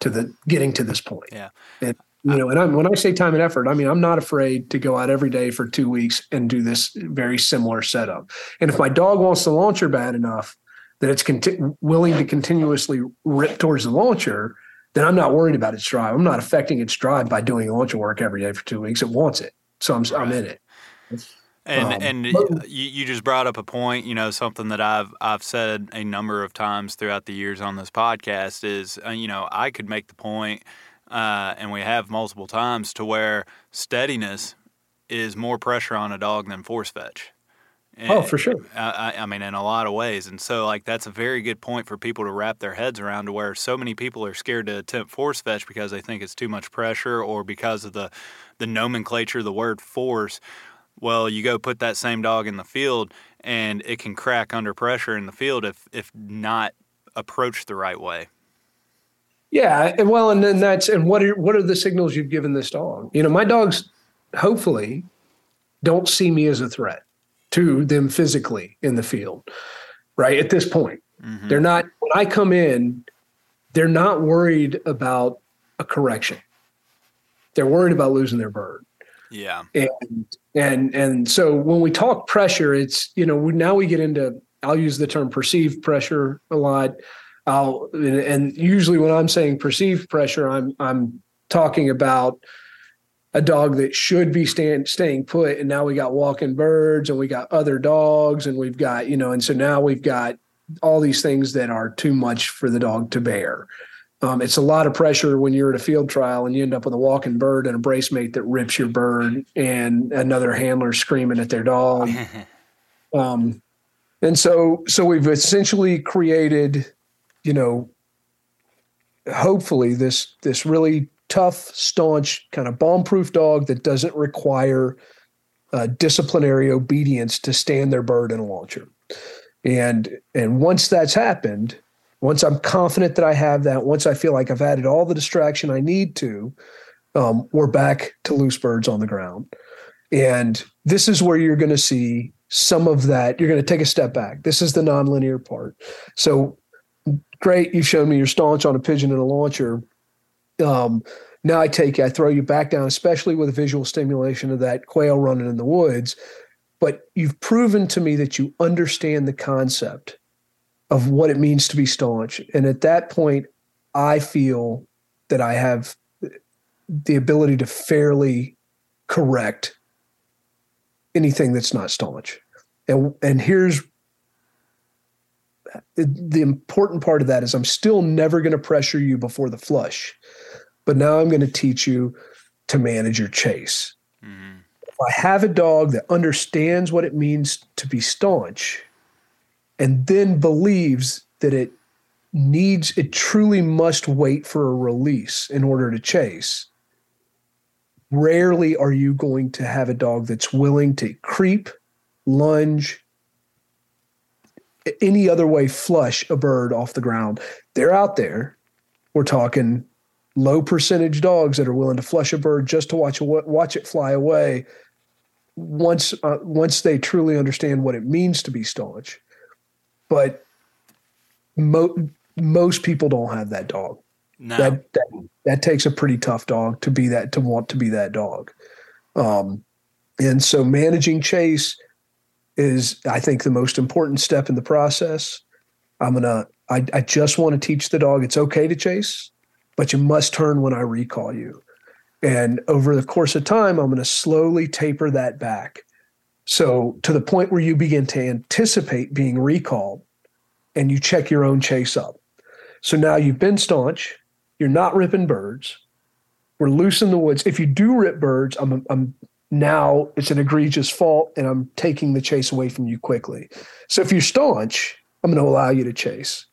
to the getting to this point. Yeah. And you know, and I'm, when I say time and effort, I mean I'm not afraid to go out every day for two weeks and do this very similar setup. And if my dog wants the launcher bad enough, that it's conti- willing to continuously rip towards the launcher, then I'm not worried about its drive. I'm not affecting its drive by doing launcher work every day for two weeks. It wants it, so I'm right. I'm in it. And um, and but, you, you just brought up a point, you know, something that I've I've said a number of times throughout the years on this podcast is, uh, you know, I could make the point, uh, and we have multiple times to where steadiness is more pressure on a dog than force fetch. Oh, for sure. I, I, mean, in a lot of ways. And so, like, that's a very good point for people to wrap their heads around to where so many people are scared to attempt force fetch because they think it's too much pressure or because of the, the nomenclature, the word force. Well, you go put that same dog in the field and it can crack under pressure in the field if, if not approached the right way. Yeah. And well, and then that's, and what are, what are the signals you've given this dog? You know, my dogs hopefully don't see me as a threat to them physically in the field, right? At this point, mm-hmm. they're not, when I come in, they're not worried about a correction. They're worried about losing their bird. Yeah. And, and, and so when we talk pressure, it's, you know, now we get into, I'll use the term perceived pressure a lot. I'll, and usually when I'm saying perceived pressure, I'm, I'm talking about, a dog that should be stand, staying put. And now we got walking birds and we got other dogs and we've got you know and so now we've got all these things that are too much for the dog to bear. Um, it's a lot of pressure when you're at a field trial and you end up with a walking bird and a brace mate that rips your bird and another handler screaming at their dog. Um, and so so we've essentially created you know hopefully this this really tough, staunch, kind of bomb-proof dog that doesn't require uh, disciplinary obedience to stand their bird in a launcher. And and once that's happened, once I'm confident that I have that, once I feel like I've added all the distraction I need to, um, we're back to loose birds on the ground. And this is where you're going to see some of that. You're going to take a step back. This is the nonlinear part. So great, you've shown me your staunch on a pigeon and a launcher um, now I take you, I throw you back down, especially with a visual stimulation of that quail running in the woods. But you've proven to me that you understand the concept of what it means to be staunch. And at that point, I feel that I have the ability to fairly correct anything that's not staunch. And and here's the important part of that is I'm still never going to pressure you before the flush but now I'm going to teach you to manage your chase. Mm-hmm. If I have a dog that understands what it means to be staunch and then believes that it needs, it truly must wait for a release in order to chase, rarely are you going to have a dog that's willing to creep, lunge, any other way flush a bird off the ground. They're out there. We're talking low percentage dogs that are willing to flush a bird just to watch watch it fly away. Once uh, once they truly understand what it means to be staunch, but mo- most people don't have that dog. No. That, that that takes a pretty tough dog to be that to want to be that dog. Um, and so managing chase is, I think, the most important step in the process. I'm gonna. I, I just want to teach the dog it's okay to chase, but you must turn when I recall you. And over the course of time, I'm going to slowly taper that back. So to the point where you begin to anticipate being recalled and you check your own chase up. So now you've been staunch, you're not ripping birds. We're loose in the woods. If you do rip birds, I'm, I'm now it's an egregious fault and I'm taking the chase away from you quickly. So if you're staunch, I'm going to allow you to chase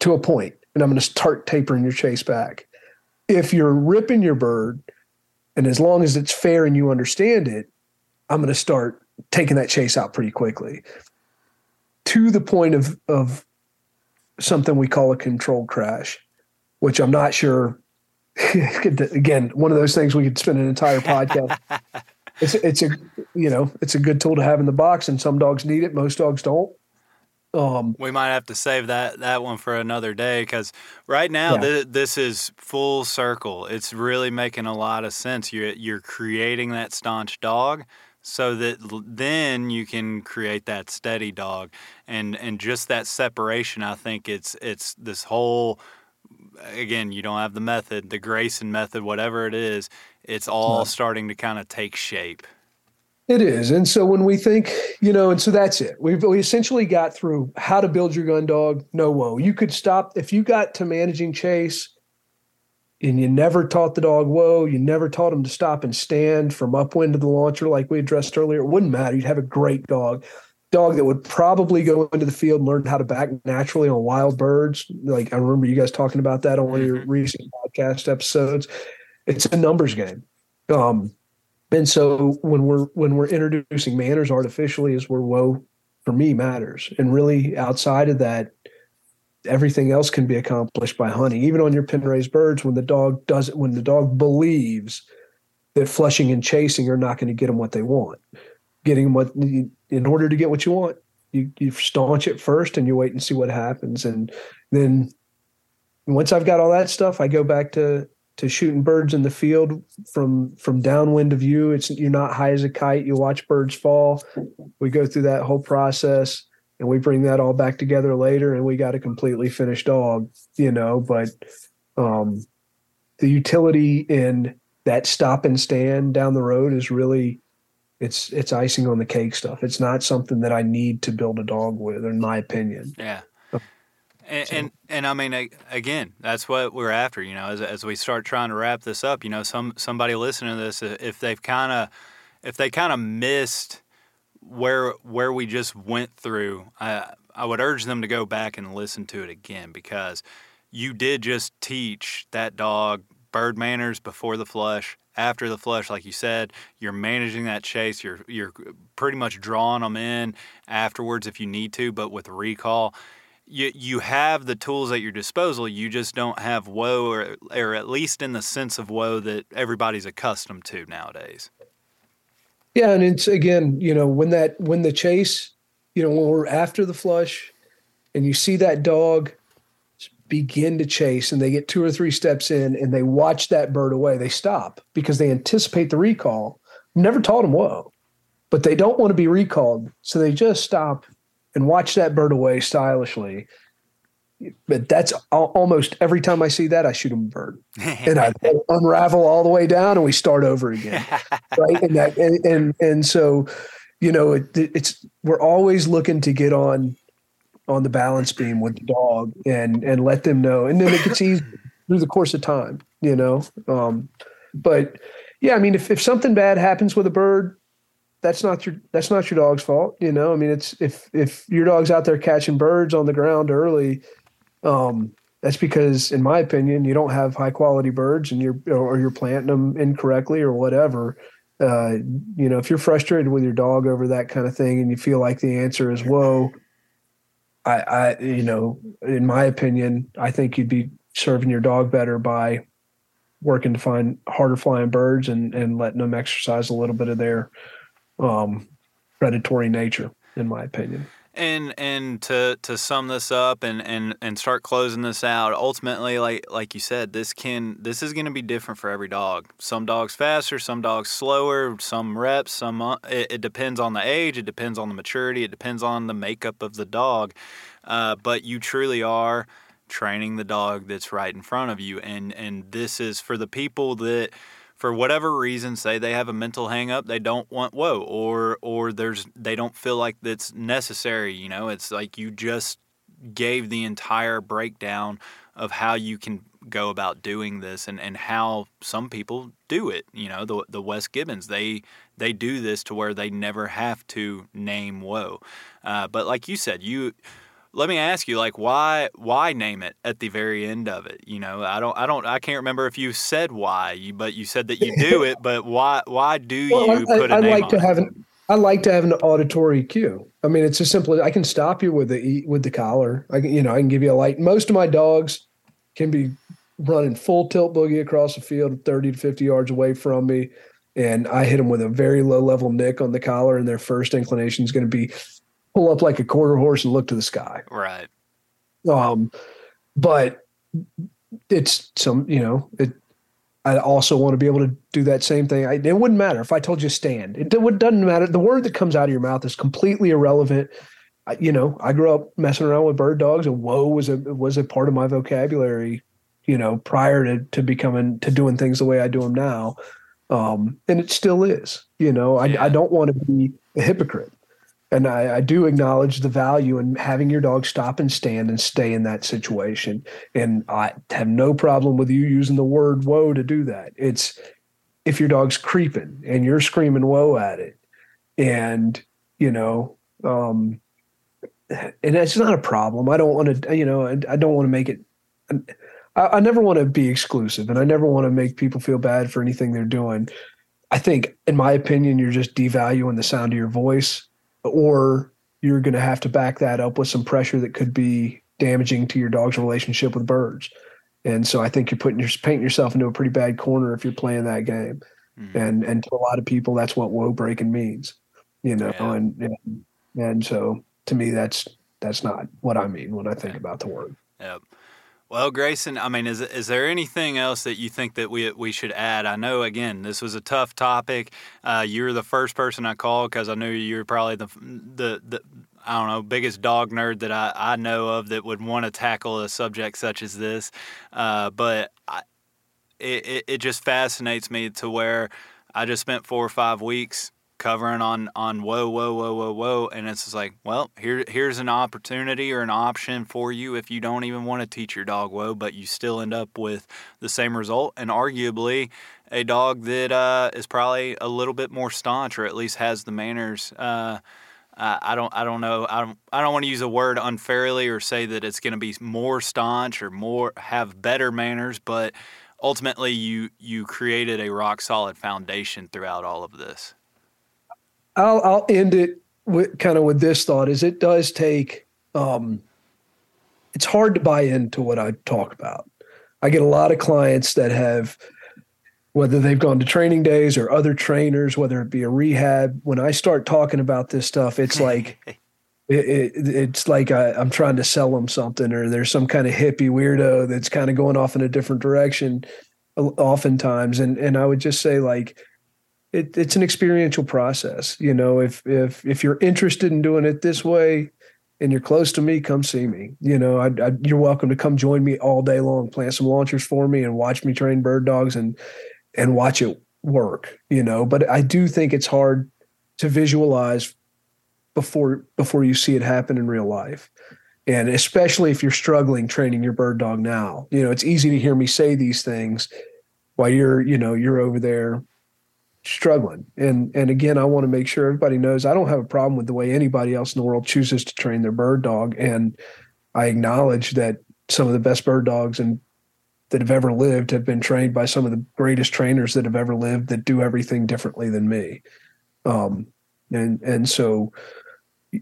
to a point and I'm going to start tapering your chase back. If you're ripping your bird, and as long as it's fair and you understand it, I'm going to start taking that chase out pretty quickly to the point of, of something we call a controlled crash, which I'm not sure. again, one of those things we could spend an entire podcast. it's it's a you know it's a good tool to have in the box, and some dogs need it. Most dogs don't. Um, we might have to save that that one for another day because right now yeah. th- this is full circle. It's really making a lot of sense. You're you're creating that staunch dog so that then you can create that steady dog and and just that separation. I think it's it's this whole again you don't have the method, the Grayson method, whatever it is. It's all starting to kind of take shape. It is. And so when we think, you know, and so that's it. We've we essentially got through how to build your gun dog, no whoa. You could stop if you got to managing chase and you never taught the dog whoa, you never taught him to stop and stand from upwind to the launcher like we addressed earlier. It wouldn't matter. You'd have a great dog. Dog that would probably go into the field and learn how to back naturally on wild birds. Like I remember you guys talking about that on one of your mm-hmm. recent podcast episodes. It's a numbers game. Um, and so when we're when we're introducing manners artificially is where whoa for me matters. And really outside of that, everything else can be accomplished by hunting. Even on your pen raised birds, when the dog does it, when the dog believes that flushing and chasing are not going to get them what they want. Getting what in order to get what you want, you you staunch it first and you wait and see what happens. And then once I've got all that stuff, I go back to to shooting birds in the field from from downwind of you. It's you're not high as a kite. You watch birds fall. We go through that whole process and we bring that all back together later and we got a completely finished dog, you know, but um the utility in that stop and stand down the road is really it's it's icing on the cake stuff. It's not something that I need to build a dog with, in my opinion. Yeah. And, and, and I mean, again, that's what we're after. You know, as, as we start trying to wrap this up, you know, some somebody listening to this, if they've kind of if they kind of missed where where we just went through, I I would urge them to go back and listen to it again because you did just teach that dog bird manners before the flush, after the flush, like you said, you're managing that chase. You're you're pretty much drawing them in afterwards if you need to, but with recall you you have the tools at your disposal. You just don't have whoa, or or at least in the sense of whoa that everybody's accustomed to nowadays. Yeah, and it's again, you know, when that when the chase, you know, when we're after the flush, and you see that dog begin to chase, and they get two or three steps in, and they watch that bird away, they stop because they anticipate the recall. Never taught them whoa, but they don't want to be recalled, so they just stop and watch that bird away stylishly. But that's almost every time I see that, I shoot a bird, and I unravel all the way down, and we start over again, right? And that, and and, and so, you know, it, it's we're always looking to get on on the balance beam with the dog and and let them know, and then it gets easy through the course of time, you know. Um, but yeah, I mean, if if something bad happens with a bird, that's not your that's not your dog's fault. You know, I mean, it's if if your dog's out there catching birds on the ground early, um, that's because, in my opinion, you don't have high quality birds, and you're or you're planting them incorrectly or whatever. Uh, you know, if you're frustrated with your dog over that kind of thing, and you feel like the answer is whoa, I, I, you know, in my opinion, I think you'd be serving your dog better by working to find harder flying birds and and letting them exercise a little bit of their um, predatory nature, in my opinion. And and to to sum this up and and and start closing this out, ultimately, like like you said, this can this is going to be different for every dog. Some dogs faster, some dogs slower, some reps, some uh, it, it, depends on the age, it depends on the maturity, it depends on the makeup of the dog. Uh, but you truly are training the dog that's right in front of you, and and this is for the people that for whatever reason say they have a mental hangup they don't want whoa or or there's they don't feel like that's necessary you know? It's like you just gave the entire breakdown of how you can go about doing this and, and how some people do it you know? The the West Gibbons they they do this to where they never have to name whoa uh, but like you said you let me ask you like why why name it at the very end of it you know i don't i don't i can't remember if you said why but you said that you do it but why why do well, you I, put a I, name like to have an I like to have an auditory cue. I mean, it's as simple as I can stop you with the with the collar. I can, you know, I can give you a light. Most of my dogs can be running full tilt boogie across the field, thirty to fifty yards away from me, and I hit them with a very low level nick on the collar, and their first inclination is going to be pull up like a quarter horse and look to the sky. Right. Um, but it's some, you know, it, I also want to be able to do that same thing. I, it wouldn't matter if I told you stand. It, it doesn't matter. The word that comes out of your mouth is completely irrelevant. I, you know, I grew up messing around with bird dogs, and whoa was a was a part of my vocabulary. You know, prior to to becoming to doing things the way I do them now, um, and it still is. You know, I, yeah. I don't want to be a hypocrite and I, I, do acknowledge the value in having your dog stop and stand and stay in that situation. And I have no problem with you using the word whoa to do that. It's if your dog's creeping and you're screaming whoa at it, and you know, um, and it's not a problem. I don't want to, you know, I don't want to make it. I, I never want to be exclusive, and I never want to make people feel bad for anything they're doing. I think, in my opinion, you're just devaluing the sound of your voice or you're going to have to back that up with some pressure that could be damaging to your dog's relationship with birds. And so I think you're putting your painting yourself into a pretty bad corner if you're playing that game. Mm-hmm. And and to a lot of people, that's what whoa breaking means, you know. Yeah. And, and and so to me, that's that's not what I mean when I think about the word. Yep. Well, Grayson, I mean, is is there anything else that you think that we we should add? I know, again, this was a tough topic. Uh, you're the first person I called because I knew you were probably the the the I don't know biggest dog nerd that I, I know of that would want to tackle a subject such as this. Uh, but I, it it just fascinates me to where I just spent four or five weeks covering on on whoa whoa whoa whoa whoa and it's like well here here's an opportunity or an option for you if you don't even want to teach your dog whoa but you still end up with the same result and arguably a dog that uh, is probably a little bit more staunch or at least has the manners uh, I don't. I don't know. I don't. I don't want to use a word unfairly or say that it's going to be more staunch or more have better manners, but ultimately, you you created a rock solid foundation throughout all of this. I'll I'll end it with kind of with this thought: is it does take. Um, it's hard to buy into what I talk about. I get a lot of clients that have, whether they've gone to training days or other trainers, whether it be a rehab. When I start talking about this stuff, it's like. It, it, it's like I, am trying to sell them something, or there's some kind of hippie weirdo that's kind of going off in a different direction, oftentimes. And and I would just say like, it, it's an experiential process. You know, if if if you're interested in doing it this way, and you're close to me, come see me. You know, I, I, you're welcome to come join me all day long, plant some launchers for me, and watch me train bird dogs and and watch it work. You know, but I do think it's hard to visualize before before you see it happen in real life. And especially if you're struggling training your bird dog now, you know, it's easy to hear me say these things while you're, you know, you're over there struggling. And and again, I want to make sure everybody knows I don't have a problem with the way anybody else in the world chooses to train their bird dog. And I acknowledge that some of the best bird dogs and that have ever lived have been trained by some of the greatest trainers that have ever lived that do everything differently than me. Um, and and so,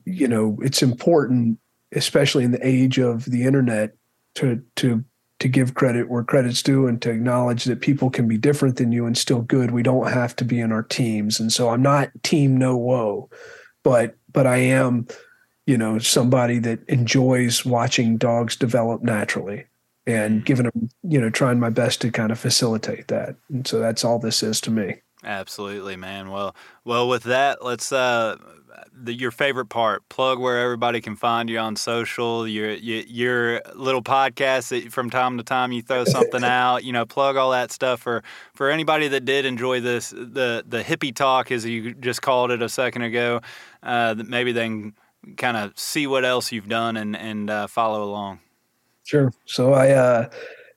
you know, it's important, especially in the age of the internet, to to to give credit where credit's due and to acknowledge that people can be different than you and still good. We don't have to be in our teams. And so I'm not team no whoa, but but I am, you know, somebody that enjoys watching dogs develop naturally and mm-hmm. giving them, you know, trying my best to kind of facilitate that. And so that's all this is to me. Absolutely, man. Well, well, with that, let's uh, the, your favorite part. Plug where everybody can find you on social. Your your, your little podcast that from time to time you throw something out. You know, plug all that stuff for for anybody that did enjoy this the the hippie talk as you just called it a second ago. Uh, maybe they can kind of see what else you've done and and uh, follow along. Sure. So I. Uh,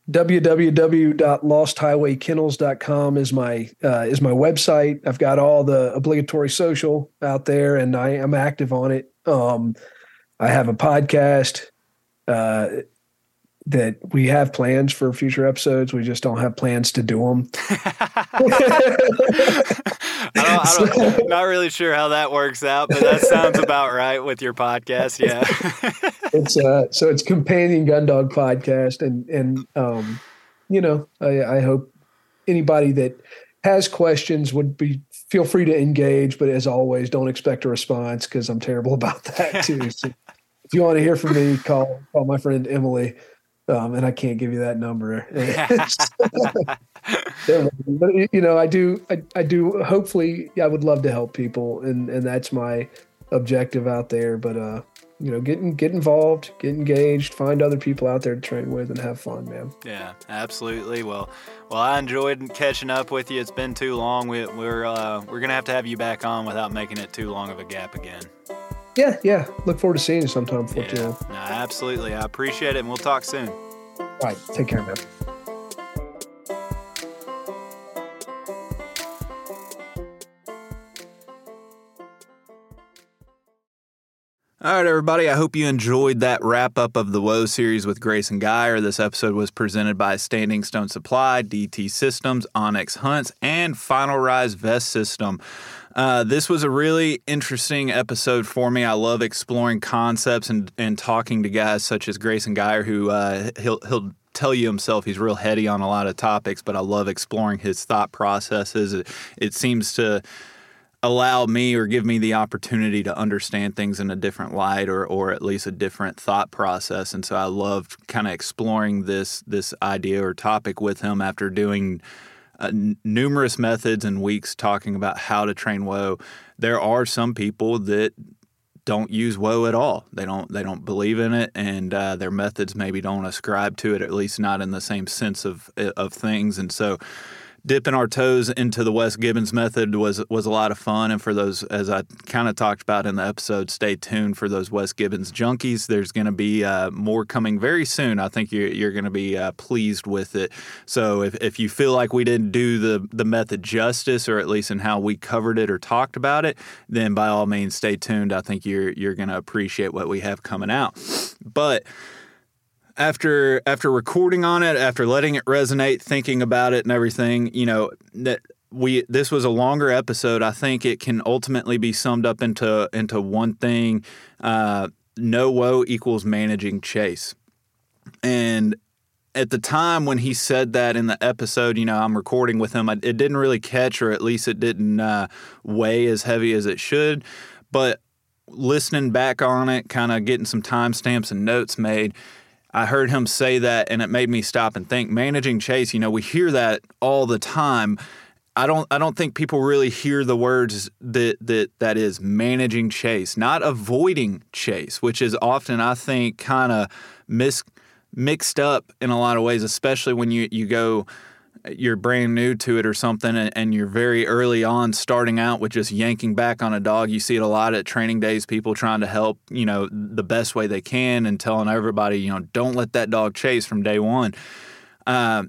www.losthighwaykennels.com is my uh, is my website. I've got all the obligatory social out there, and I am active on it. Um, I have a podcast. Uh, that we have plans for future episodes. We just don't have plans to do them. I don't, I don't, not really sure how that works out, but that sounds about right with your podcast. Yeah. it's uh, so it's companion gun dog podcast, and and um, you know, I, I hope anybody that has questions would be feel free to engage, but as always, don't expect a response because I'm terrible about that too. So if you want to hear from me, call call my friend Emily um, and I can't give you that number. but you know, I do, I, I do. Hopefully, I would love to help people, and and that's my objective out there. But uh, you know, get get involved, get engaged, find other people out there to train with, and have fun, man. Yeah, absolutely. Well, well, I enjoyed catching up with you. It's been too long. We, we're uh, we're gonna have to have you back on without making it too long of a gap again. Yeah, yeah. Look forward to seeing you sometime before yeah. No, absolutely. I appreciate it, and we'll talk soon. All right. Take care, man. All right, everybody. I hope you enjoyed that wrap up of the Whoa series with Grayson Guyer. This episode was presented by Standing Stone Supply, DT Systems, onX Hunts, and Final Rise Vest System. Uh, this was a really interesting episode for me. I love exploring concepts and, and talking to guys such as Grayson Guyer, who uh, he'll he'll tell you himself he's real heady on a lot of topics, but I love exploring his thought processes. It, it seems to allow me or give me the opportunity to understand things in a different light or or at least a different thought process and so I loved kind of exploring this this idea or topic with him after doing uh, n- numerous methods and weeks talking about how to train whoa. There are some people that don't use whoa at all. They don't they don't believe in it, and uh, their methods maybe don't ascribe to it, at least not in the same sense of of things. And so, dipping our toes into the West Gibbons method was was a lot of fun. And for those, as I kind of talked about in the episode, stay tuned for those West Gibbons junkies. There's going to be uh, more coming very soon. I think you're, you're going to be uh, pleased with it. So if, if you feel like we didn't do the the method justice, or at least in how we covered it or talked about it, then by all means stay tuned. I think you're you're going to appreciate what we have coming out. But after after recording on it, after letting it resonate, thinking about it and everything, you know, that we this was a longer episode. I think it can ultimately be summed up into into one thing. Uh, no whoa equals managing chase. And at the time when he said that in the episode, you know, I'm recording with him, it didn't really catch, or at least it didn't uh, weigh as heavy as it should. But listening back on it, kind of getting some timestamps and notes made, I heard him say that and it made me stop and think managing chase, you know, we hear that all the time. I don't I don't think people really hear the words that that that is managing chase, not avoiding chase, which is often I think kind of mixed up in a lot of ways, especially when you you go you're brand new to it or something and, you're very early on starting out with just yanking back on a dog. You see it a lot at training days people trying to help you know the best way they can and telling everybody you know don't let that dog chase from day one. Uh,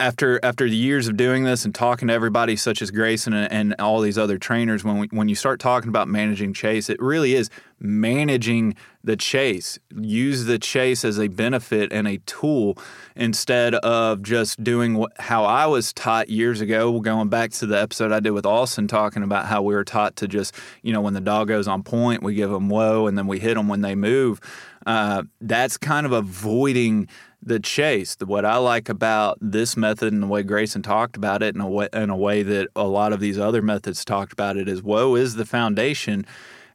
after after the years of doing this and talking to everybody such as Grayson and, and all these other trainers, when we, when you start talking about managing chase, it really is managing the chase. Use the chase as a benefit and a tool instead of just doing what, how I was taught years ago. Going back to the episode I did with Austin, talking about how we were taught to just you know when the dog goes on point, we give them whoa, and then we hit them when they move. Uh, that's kind of avoiding the chase. What I like about this method and the way Grayson talked about it, in a way, in a way that a lot of these other methods talked about it, is whoa is the foundation,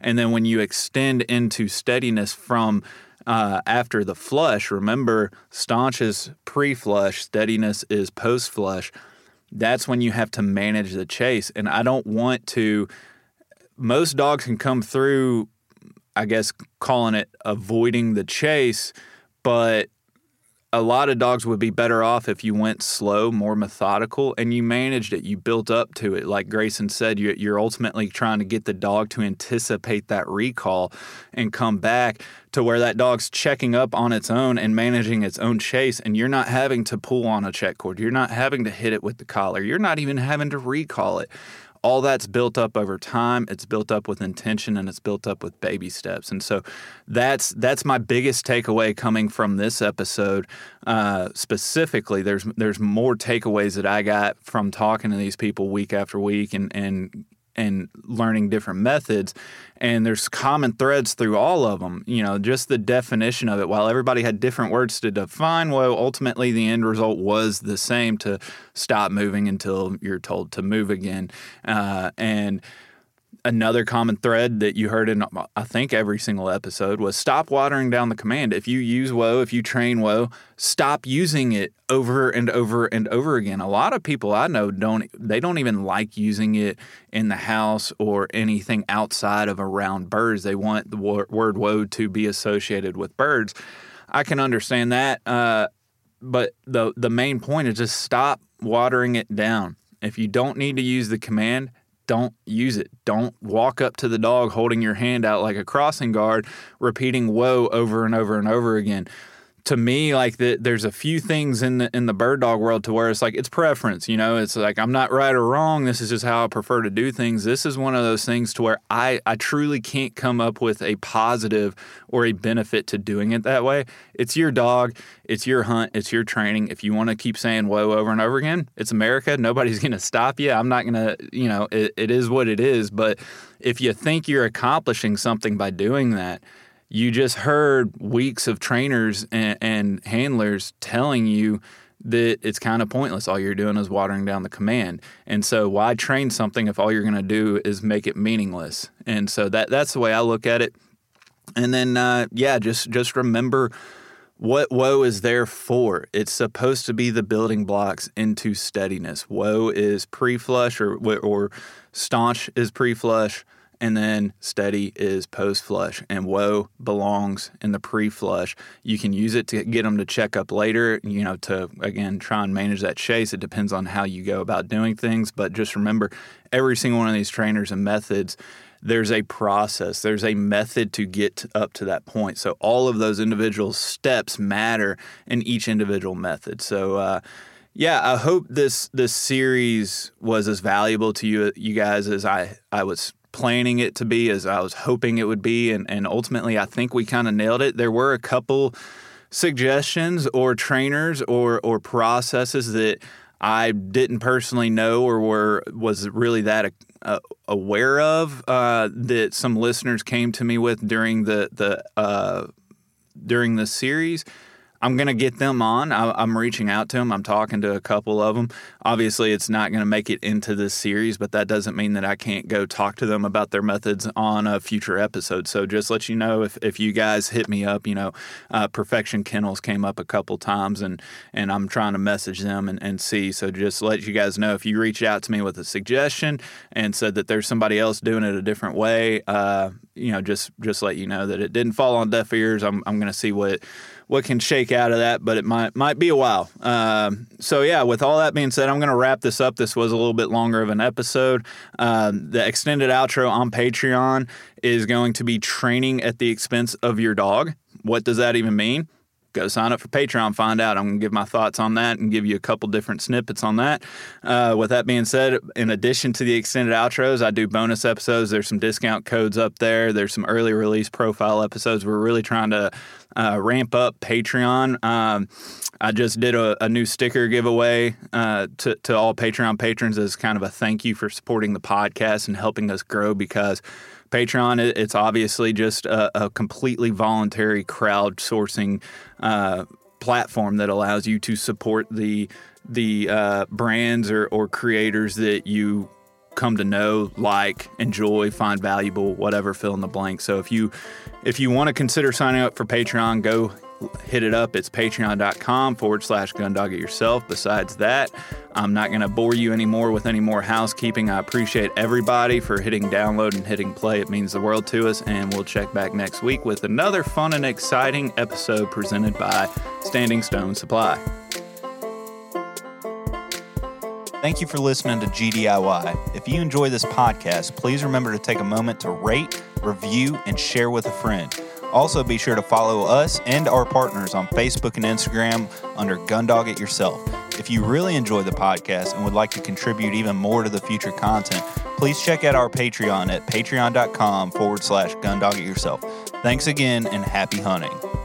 and then when you extend into steadiness from uh, after the flush, remember staunch is pre-flush, steadiness is post-flush. That's when you have to manage the chase, and I don't want to. Most dogs can come through, I guess, calling it avoiding the chase, but a lot of dogs would be better off if you went slow, more methodical, and you managed it. You built up to it. Like Grayson said, you're ultimately trying to get the dog to anticipate that recall and come back to where that dog's checking up on its own and managing its own chase. And you're not having to pull on a check cord. You're not having to hit it with the collar. You're not even having to recall it all that's built up over time it's built up with intention and it's built up with baby steps. And so that's that's my biggest takeaway coming from this episode. Uh, specifically there's there's more takeaways that i got from talking to these people week after week and and and learning different methods and there's common threads through all of them you know just the definition of it. While everybody had different words to define well ultimately the end result was the same to stop moving until you're told to move again. Uh, and another common thread that you heard in I think every single episode was stop watering down the command. If you use whoa, if you train whoa, stop using it over and over and over again. A lot of people I know don't they don't even like using it in the house or anything outside of around birds. They want the word whoa to be associated with birds. I can understand that, uh, but the the main point is just stop watering it down. If you don't need to use the command, don't use it. Don't walk up to the dog holding your hand out like a crossing guard, repeating whoa over and over and over again to me like the, there's a few things in the in the bird dog world to where it's like it's preference you know? It's like i'm not right or wrong. This is just how i prefer to do things. This is one of those things to where i i truly can't come up with a positive or a benefit to doing it that way. It's your dog. It's your hunt. It's your training. If you want to keep saying whoa over and over again it's america. Nobody's to stop you. I'm not to you know it, it is what it is. But if you think you're accomplishing something by doing that you just heard weeks of trainers and, and handlers telling you that it's kind of pointless. All you're doing is watering down the command. And so why train something if all you're going to do is make it meaningless? And so that that's the way I look at it. And then uh, yeah, just just remember what whoa is there for. It's supposed to be the building blocks into steadiness. Whoa is pre-flush or or staunch is pre-flush and then steady is post flush and whoa belongs in the pre flush you can use it to get them to check up later you know to again try and manage that chase. It depends on how you go about doing things but just remember every single one of these trainers and methods there's a process there's a method to get up to that point. So all of those individual steps matter in each individual method. So uh, yeah, I hope this this series was as valuable to you you guys as I I was planning it to be as I was hoping it would be. And, and ultimately, I think we kind of nailed it. There were a couple suggestions or trainers or, or processes that I didn't personally know or were was really that uh, aware of uh, that some listeners came to me with during the the uh, during the series. I'm going to get them on. I, am reaching out to them. I'm talking to a couple of them. Obviously, it's not going to make it into this series, but that doesn't mean that I can't go talk to them about their methods on a future episode. So just let you know if, if you guys hit me up, you know, uh, Perfection Kennels came up a couple times and, and I'm trying to message them and, and see. So just let you guys know if you reach out to me with a suggestion and said that there's somebody else doing it a different way, uh, you know, just just let you know that it didn't fall on deaf ears. I'm, I'm going to see what what can shake out of that, but it might might be a while. Um, so yeah, with all that being said, I'm going to wrap this up. This was a little bit longer of an episode. Um, the extended outro on Patreon is going to be training at the expense of your dog. What does that even mean? Go sign up for Patreon, find out. I'm going to give my thoughts on that and give you a couple different snippets on that. Uh, with that being said, in addition to the extended outros, I do bonus episodes. There's some discount codes up there. There's some early release profile episodes. We're really trying to uh, ramp up Patreon. Um, I just did a, a new sticker giveaway uh, to, to all Patreon patrons as kind of a thank you for supporting the podcast and helping us grow because Patreon, it's obviously just a, a completely voluntary crowdsourcing uh, platform that allows you to support the the uh, brands or, or creators that you come to know, like, enjoy, find valuable, whatever, fill in the blank. So if you if you want to consider signing up for Patreon, go hit it up. It's patreon.com forward slash gundog it yourself. Besides that, I'm not going to bore you anymore with any more housekeeping. I appreciate everybody for hitting download and hitting play. It means the world to us. And we'll check back next week with another fun and exciting episode presented by Standing Stone Supply. Thank you for listening to GDIY. If you enjoy this podcast, please remember to take a moment to rate, review, and share with a friend. Also, be sure to follow us and our partners on Facebook and Instagram under Gundog It Yourself. If you really enjoy the podcast and would like to contribute even more to the future content, please check out our Patreon at patreon.com forward slash Gundog It Yourself. Thanks again and happy hunting.